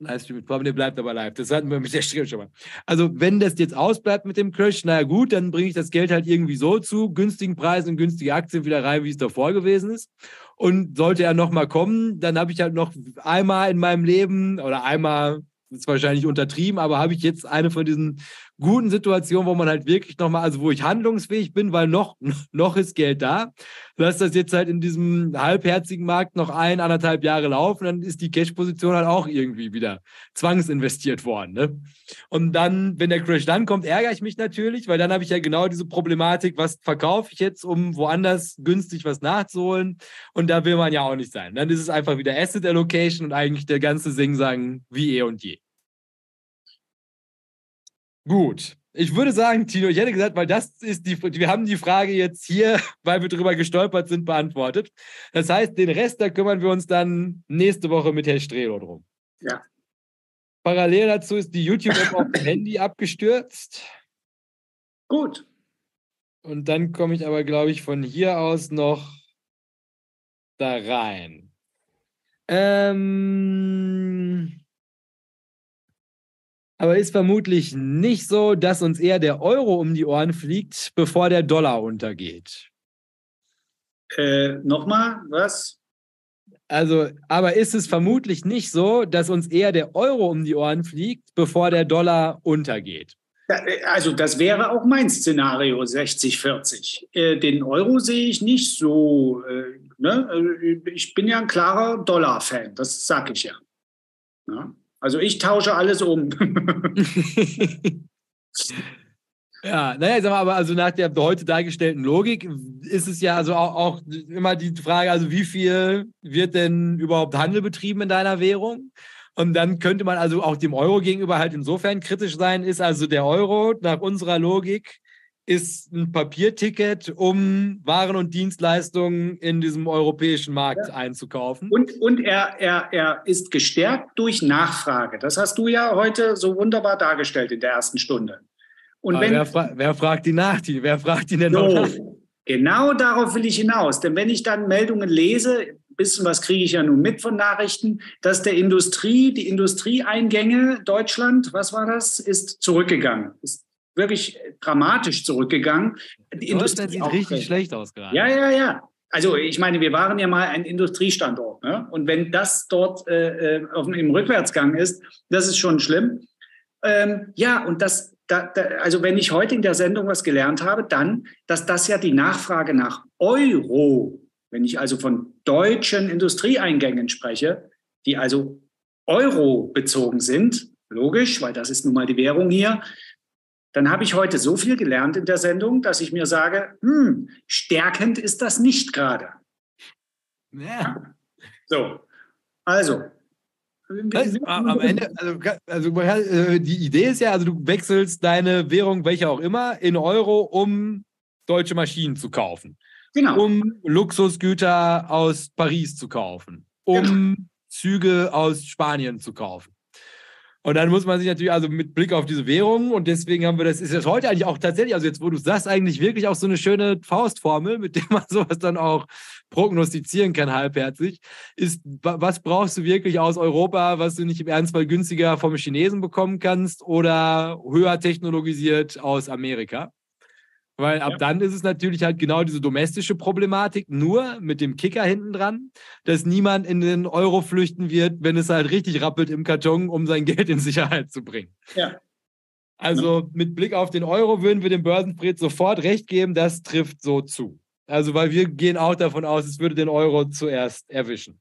Livestream mit Problem, bleibt aber live. Das hatten wir mit der Strecke schon mal. Also, wenn das jetzt ausbleibt mit dem Crash, naja, gut, dann bringe ich das Geld halt irgendwie so zu günstigen Preisen und günstige Aktien wieder rein, wie es davor gewesen ist. Und sollte er nochmal kommen, dann habe ich halt noch einmal in meinem Leben oder einmal ist wahrscheinlich untertrieben, aber habe ich jetzt eine von diesen guten Situationen, wo man halt wirklich nochmal, also wo ich handlungsfähig bin, weil noch, [laughs] noch ist Geld da. Lass das jetzt halt in diesem halbherzigen Markt noch ein, anderthalb Jahre laufen, dann ist die Cash-Position halt auch irgendwie wieder zwangsinvestiert worden. Ne? Und dann, wenn der Crash dann kommt, ärgere ich mich natürlich, weil dann habe ich ja genau diese Problematik, was verkaufe ich jetzt, um woanders günstig was nachzuholen. Und da will man ja auch nicht sein. Dann ist es einfach wieder Asset Allocation und eigentlich der ganze Sing sagen wie eh und je. Gut. Ich würde sagen, Tino, ich hätte gesagt, weil das ist die, wir haben die Frage jetzt hier, [laughs] weil wir drüber gestolpert sind, beantwortet. Das heißt, den Rest, da kümmern wir uns dann nächste Woche mit Herrn Strelo drum. Ja. Parallel dazu ist die YouTube-App auf dem [coughs] Handy abgestürzt. Gut. Und dann komme ich aber, glaube ich, von hier aus noch da rein. Ähm, aber ist vermutlich nicht so, dass uns eher der Euro um die Ohren fliegt, bevor der Dollar untergeht. Äh, Nochmal, was? Also, aber ist es vermutlich nicht so, dass uns eher der Euro um die Ohren fliegt, bevor der Dollar untergeht? Äh, also das wäre auch mein Szenario 60-40. Äh, den Euro sehe ich nicht so. Äh, ne? Ich bin ja ein klarer Dollar-Fan, das sage ich ja. ja. Also ich tausche alles um. [laughs] ja, naja, sag mal, aber also nach der heute dargestellten Logik ist es ja also auch, auch immer die Frage, also wie viel wird denn überhaupt Handel betrieben in deiner Währung? Und dann könnte man also auch dem Euro gegenüber halt insofern kritisch sein, ist also der Euro nach unserer Logik ist ein Papierticket, um Waren und Dienstleistungen in diesem europäischen Markt ja. einzukaufen. Und, und er, er, er ist gestärkt durch Nachfrage. Das hast du ja heute so wunderbar dargestellt in der ersten Stunde. Und wenn, wer, fra wer, fragt die nach? Wer fragt die denn so, noch nach? Genau darauf will ich hinaus. Denn wenn ich dann Meldungen lese, ein bisschen was kriege ich ja nun mit von Nachrichten, dass der Industrie, die Industrieeingänge Deutschland, was war das, ist zurückgegangen. Ist wirklich dramatisch zurückgegangen. Die Industrie sieht richtig drin. schlecht aus gerade. Ja, ja, ja. Also ich meine, wir waren ja mal ein Industriestandort. Ne? Und wenn das dort äh, äh auf, im Rückwärtsgang ist, das ist schon schlimm. Ähm, ja, und das, da, da, also wenn ich heute in der Sendung was gelernt habe, dann, dass das ja die Nachfrage nach Euro, wenn ich also von deutschen Industrieeingängen spreche, die also Euro bezogen sind, logisch, weil das ist nun mal die Währung hier, dann habe ich heute so viel gelernt in der Sendung, dass ich mir sage, hm, stärkend ist das nicht gerade. Ja. So, also. Was, am Ende, also, also äh, die Idee ist ja, also du wechselst deine Währung, welche auch immer, in Euro, um deutsche Maschinen zu kaufen. Genau. Um Luxusgüter aus Paris zu kaufen. Um genau. Züge aus Spanien zu kaufen. Und dann muss man sich natürlich, also mit Blick auf diese Währung, und deswegen haben wir das, ist das heute eigentlich auch tatsächlich, also jetzt, wo du sagst, eigentlich wirklich auch so eine schöne Faustformel, mit der man [laughs] sowas dann auch prognostizieren kann, halbherzig, ist, was brauchst du wirklich aus Europa, was du nicht im Ernstfall günstiger vom Chinesen bekommen kannst oder höher technologisiert aus Amerika? Weil ab ja. dann ist es natürlich halt genau diese domestische Problematik, nur mit dem Kicker hinten dran, dass niemand in den Euro flüchten wird, wenn es halt richtig rappelt im Karton, um sein [laughs] Geld in Sicherheit zu bringen. Ja. Also mit Blick auf den Euro würden wir dem Börsenfried sofort recht geben, das trifft so zu. Also weil wir gehen auch davon aus, es würde den Euro zuerst erwischen.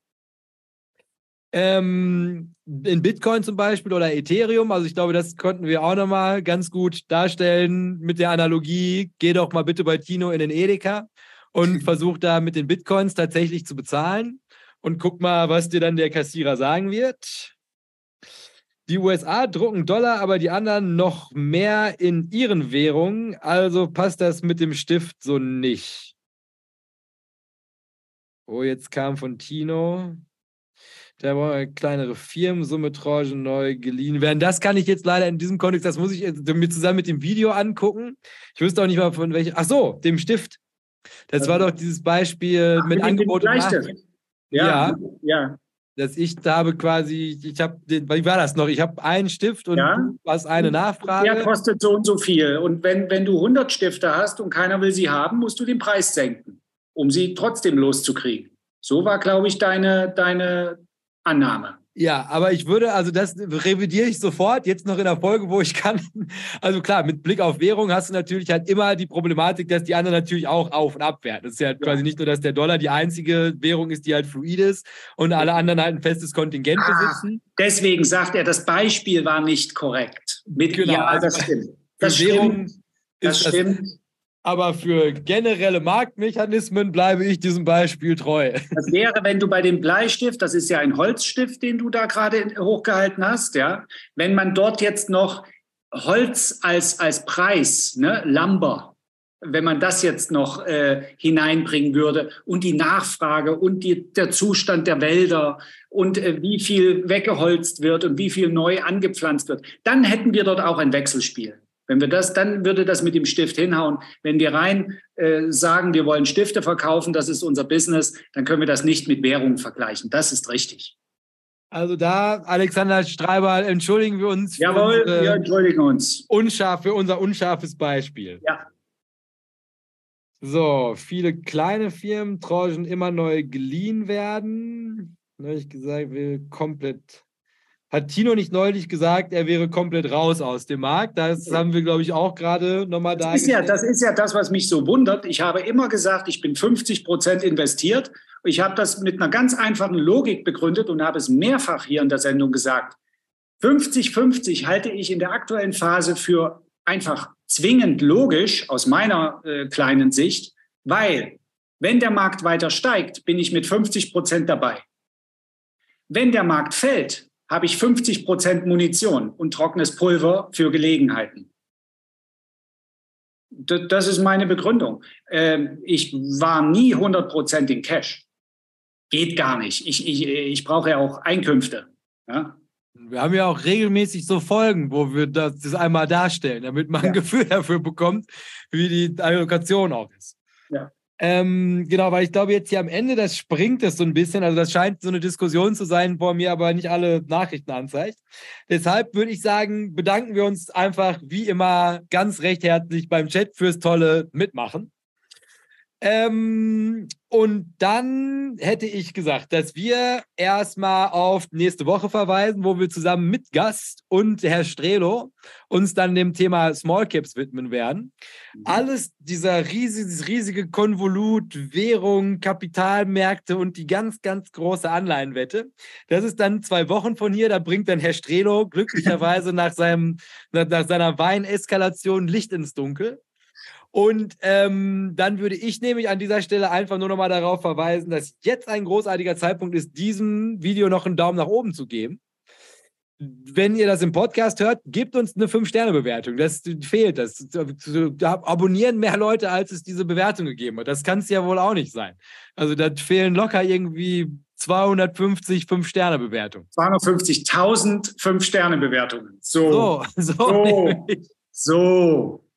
Ähm, in Bitcoin zum Beispiel oder Ethereum, also ich glaube, das konnten wir auch nochmal ganz gut darstellen mit der Analogie, geh doch mal bitte bei Tino in den Edeka und [laughs] versuch da mit den Bitcoins tatsächlich zu bezahlen und guck mal, was dir dann der Kassierer sagen wird. Die USA drucken Dollar, aber die anderen noch mehr in ihren Währungen, also passt das mit dem Stift so nicht. Oh, jetzt kam von Tino. Da wollen kleinere Firmensumme Tranchen neu geliehen werden. Das kann ich jetzt leider in diesem Kontext, das muss ich mir zusammen mit dem Video angucken. Ich wüsste auch nicht mal von welchem. Ach so, dem Stift. Das also, war doch dieses Beispiel Ach, mit, mit Angebot und Nachfrage. Ja, ja, ja. Dass ich da habe quasi, ich habe, wie war das noch? Ich habe einen Stift und ja. du hast eine Nachfrage. Der kostet so und so viel. Und wenn, wenn du 100 Stifte hast und keiner will sie haben, musst du den Preis senken, um sie trotzdem loszukriegen. So war, glaube ich, deine, deine Annahme. Ja, aber ich würde, also das revidiere ich sofort, jetzt noch in der Folge, wo ich kann. Also klar, mit Blick auf Währung hast du natürlich halt immer die Problematik, dass die anderen natürlich auch auf und ab werden. Das ist ja, ja. quasi nicht nur, dass der Dollar die einzige Währung ist, die halt fluid ist und alle anderen halt ein festes Kontingent ah, besitzen. Deswegen sagt er, das Beispiel war nicht korrekt. Mit, genau, ja, also das stimmt. Das stimmt. Das stimmt. Aber für generelle Marktmechanismen bleibe ich diesem Beispiel treu. Das wäre, wenn du bei dem Bleistift, das ist ja ein Holzstift, den du da gerade hochgehalten hast, ja, wenn man dort jetzt noch Holz als, als Preis, ne, Lumber, wenn man das jetzt noch äh, hineinbringen würde und die Nachfrage und die, der Zustand der Wälder und äh, wie viel weggeholzt wird und wie viel neu angepflanzt wird, dann hätten wir dort auch ein Wechselspiel. Wenn wir das, dann würde das mit dem Stift hinhauen. Wenn wir rein äh, sagen, wir wollen Stifte verkaufen, das ist unser Business, dann können wir das nicht mit Währung vergleichen. Das ist richtig. Also da, Alexander Streiber, entschuldigen wir uns. Jawohl, wir entschuldigen uns. Unscharf, für unser unscharfes Beispiel. Ja. So, viele kleine Firmen, Tranchen immer neu geliehen werden. Ich gesagt, will komplett hat Tino nicht neulich gesagt, er wäre komplett raus aus dem Markt? Das haben wir, glaube ich, auch gerade nochmal da. Das ist, ja, das ist ja das, was mich so wundert. Ich habe immer gesagt, ich bin 50 Prozent investiert. Ich habe das mit einer ganz einfachen Logik begründet und habe es mehrfach hier in der Sendung gesagt. 50-50 halte ich in der aktuellen Phase für einfach zwingend logisch aus meiner äh, kleinen Sicht, weil wenn der Markt weiter steigt, bin ich mit 50 Prozent dabei. Wenn der Markt fällt, habe ich 50 Prozent Munition und trockenes Pulver für Gelegenheiten. Das ist meine Begründung. Ähm, ich war nie 100 Prozent in Cash. Geht gar nicht. Ich, ich, ich brauche ja auch Einkünfte. Ja? Wir haben ja auch regelmäßig so Folgen, wo wir das einmal darstellen, damit man ja. ein Gefühl dafür bekommt, wie die Allokation auch ist. Ja. Ähm, genau, weil ich glaube, jetzt hier am Ende, das springt es so ein bisschen. Also, das scheint so eine Diskussion zu sein, wo mir aber nicht alle Nachrichten anzeigt. Deshalb würde ich sagen, bedanken wir uns einfach wie immer ganz recht herzlich beim Chat fürs tolle Mitmachen. Ähm, und dann hätte ich gesagt, dass wir erstmal auf nächste Woche verweisen, wo wir zusammen mit Gast und Herr Strelo uns dann dem Thema Small Caps widmen werden. Mhm. Alles dieser riesige, riesige Konvolut, Währung, Kapitalmärkte und die ganz, ganz große Anleihenwette. Das ist dann zwei Wochen von hier. Da bringt dann Herr Strelo glücklicherweise [laughs] nach, seinem, nach seiner Weineskalation Licht ins Dunkel. Und ähm, dann würde ich nämlich an dieser Stelle einfach nur nochmal darauf verweisen, dass jetzt ein großartiger Zeitpunkt ist, diesem Video noch einen Daumen nach oben zu geben. Wenn ihr das im Podcast hört, gebt uns eine 5-Sterne-Bewertung. Das fehlt. Das, da abonnieren mehr Leute, als es diese Bewertung gegeben hat. Das kann es ja wohl auch nicht sein. Also da fehlen locker irgendwie 250 5-Sterne-Bewertungen. 250.000 5-Sterne-Bewertungen. So. So. [laughs] So. so.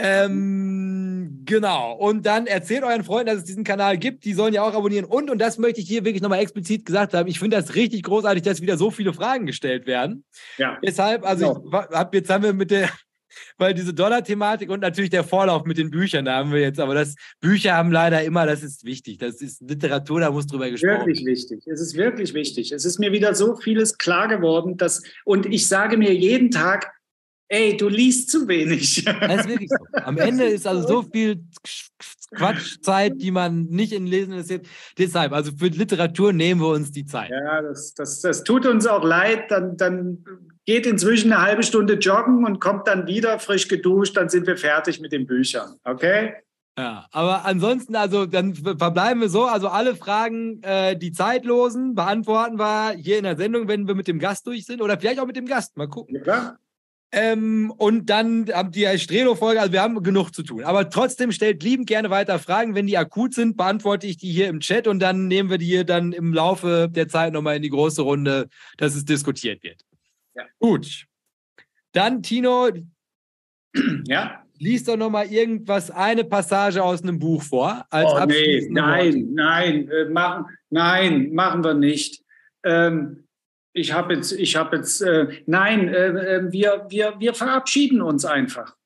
Ähm, genau. Und dann erzählt euren Freunden, dass es diesen Kanal gibt. Die sollen ja auch abonnieren. Und, und das möchte ich hier wirklich nochmal explizit gesagt haben. Ich finde das richtig großartig, dass wieder so viele Fragen gestellt werden. Ja. Deshalb, also genau. ich hab, jetzt haben wir mit der, [laughs] weil diese Dollar-Thematik und natürlich der Vorlauf mit den Büchern, da haben wir jetzt, aber das Bücher haben leider immer, das ist wichtig. Das ist Literatur, da muss drüber gesprochen werden. Wirklich wichtig. Es ist wirklich wichtig. Es ist mir wieder so vieles klar geworden, dass, und ich sage mir jeden Tag, ey, du liest zu wenig. Das ist wirklich so. Am Ende ist also so viel Quatschzeit, die man nicht in Lesen investiert. Deshalb, also für Literatur nehmen wir uns die Zeit. Ja, das, das, das tut uns auch leid. Dann, dann geht inzwischen eine halbe Stunde joggen und kommt dann wieder frisch geduscht. Dann sind wir fertig mit den Büchern. Okay? Ja, aber ansonsten, also dann verbleiben wir so. Also alle Fragen, äh, die zeitlosen, beantworten wir hier in der Sendung, wenn wir mit dem Gast durch sind oder vielleicht auch mit dem Gast. Mal gucken. Ja. Ähm, und dann ihr die Strelo-Folge, also wir haben genug zu tun. Aber trotzdem stellt liebend gerne weiter Fragen. Wenn die akut sind, beantworte ich die hier im Chat und dann nehmen wir die hier dann im Laufe der Zeit nochmal in die große Runde, dass es diskutiert wird. Ja. Gut. Dann, Tino, [clears throat] ja? lies doch nochmal irgendwas, eine Passage aus einem Buch vor. Oh, nee, nein, Wort. nein, äh, machen, nein, machen wir nicht. Ähm, ich habe jetzt, ich habe jetzt, äh, nein, äh, äh, wir, wir, wir verabschieden uns einfach.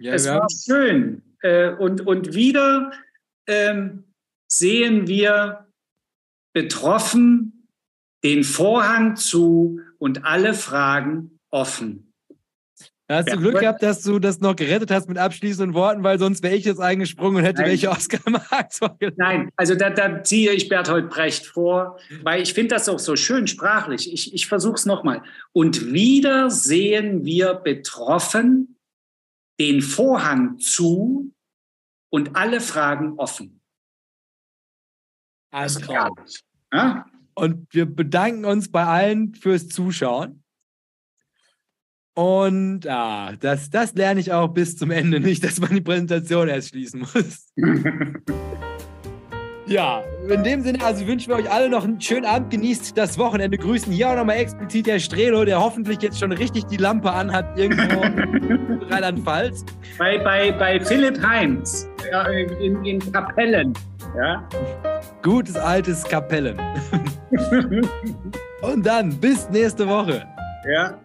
Ja, es war schön. Äh, und, und wieder ähm, sehen wir betroffen den Vorhang zu und alle Fragen offen. Da hast ja. du Glück gehabt, dass du das noch gerettet hast mit abschließenden Worten, weil sonst wäre ich jetzt eingesprungen und hätte Nein. welche Oscar Marx [laughs] Nein, also da, da, ziehe ich Berthold Brecht vor, weil ich finde das auch so schön sprachlich. Ich, ich versuche es nochmal. Und wieder sehen wir betroffen den Vorhang zu und alle Fragen offen. Also, ja? Und wir bedanken uns bei allen fürs Zuschauen. Und ah, das, das lerne ich auch bis zum Ende nicht, dass man die Präsentation erst schließen muss. [laughs] ja, in dem Sinne, also wünschen wir euch alle noch einen schönen Abend. Genießt das Wochenende. Grüßen hier auch nochmal explizit der Strelo, der hoffentlich jetzt schon richtig die Lampe anhat, irgendwo in Rheinland-Pfalz. Bei, bei, bei Philipp Heinz in, in Kapellen. Ja? Gutes altes Kapellen. [laughs] Und dann bis nächste Woche. Ja.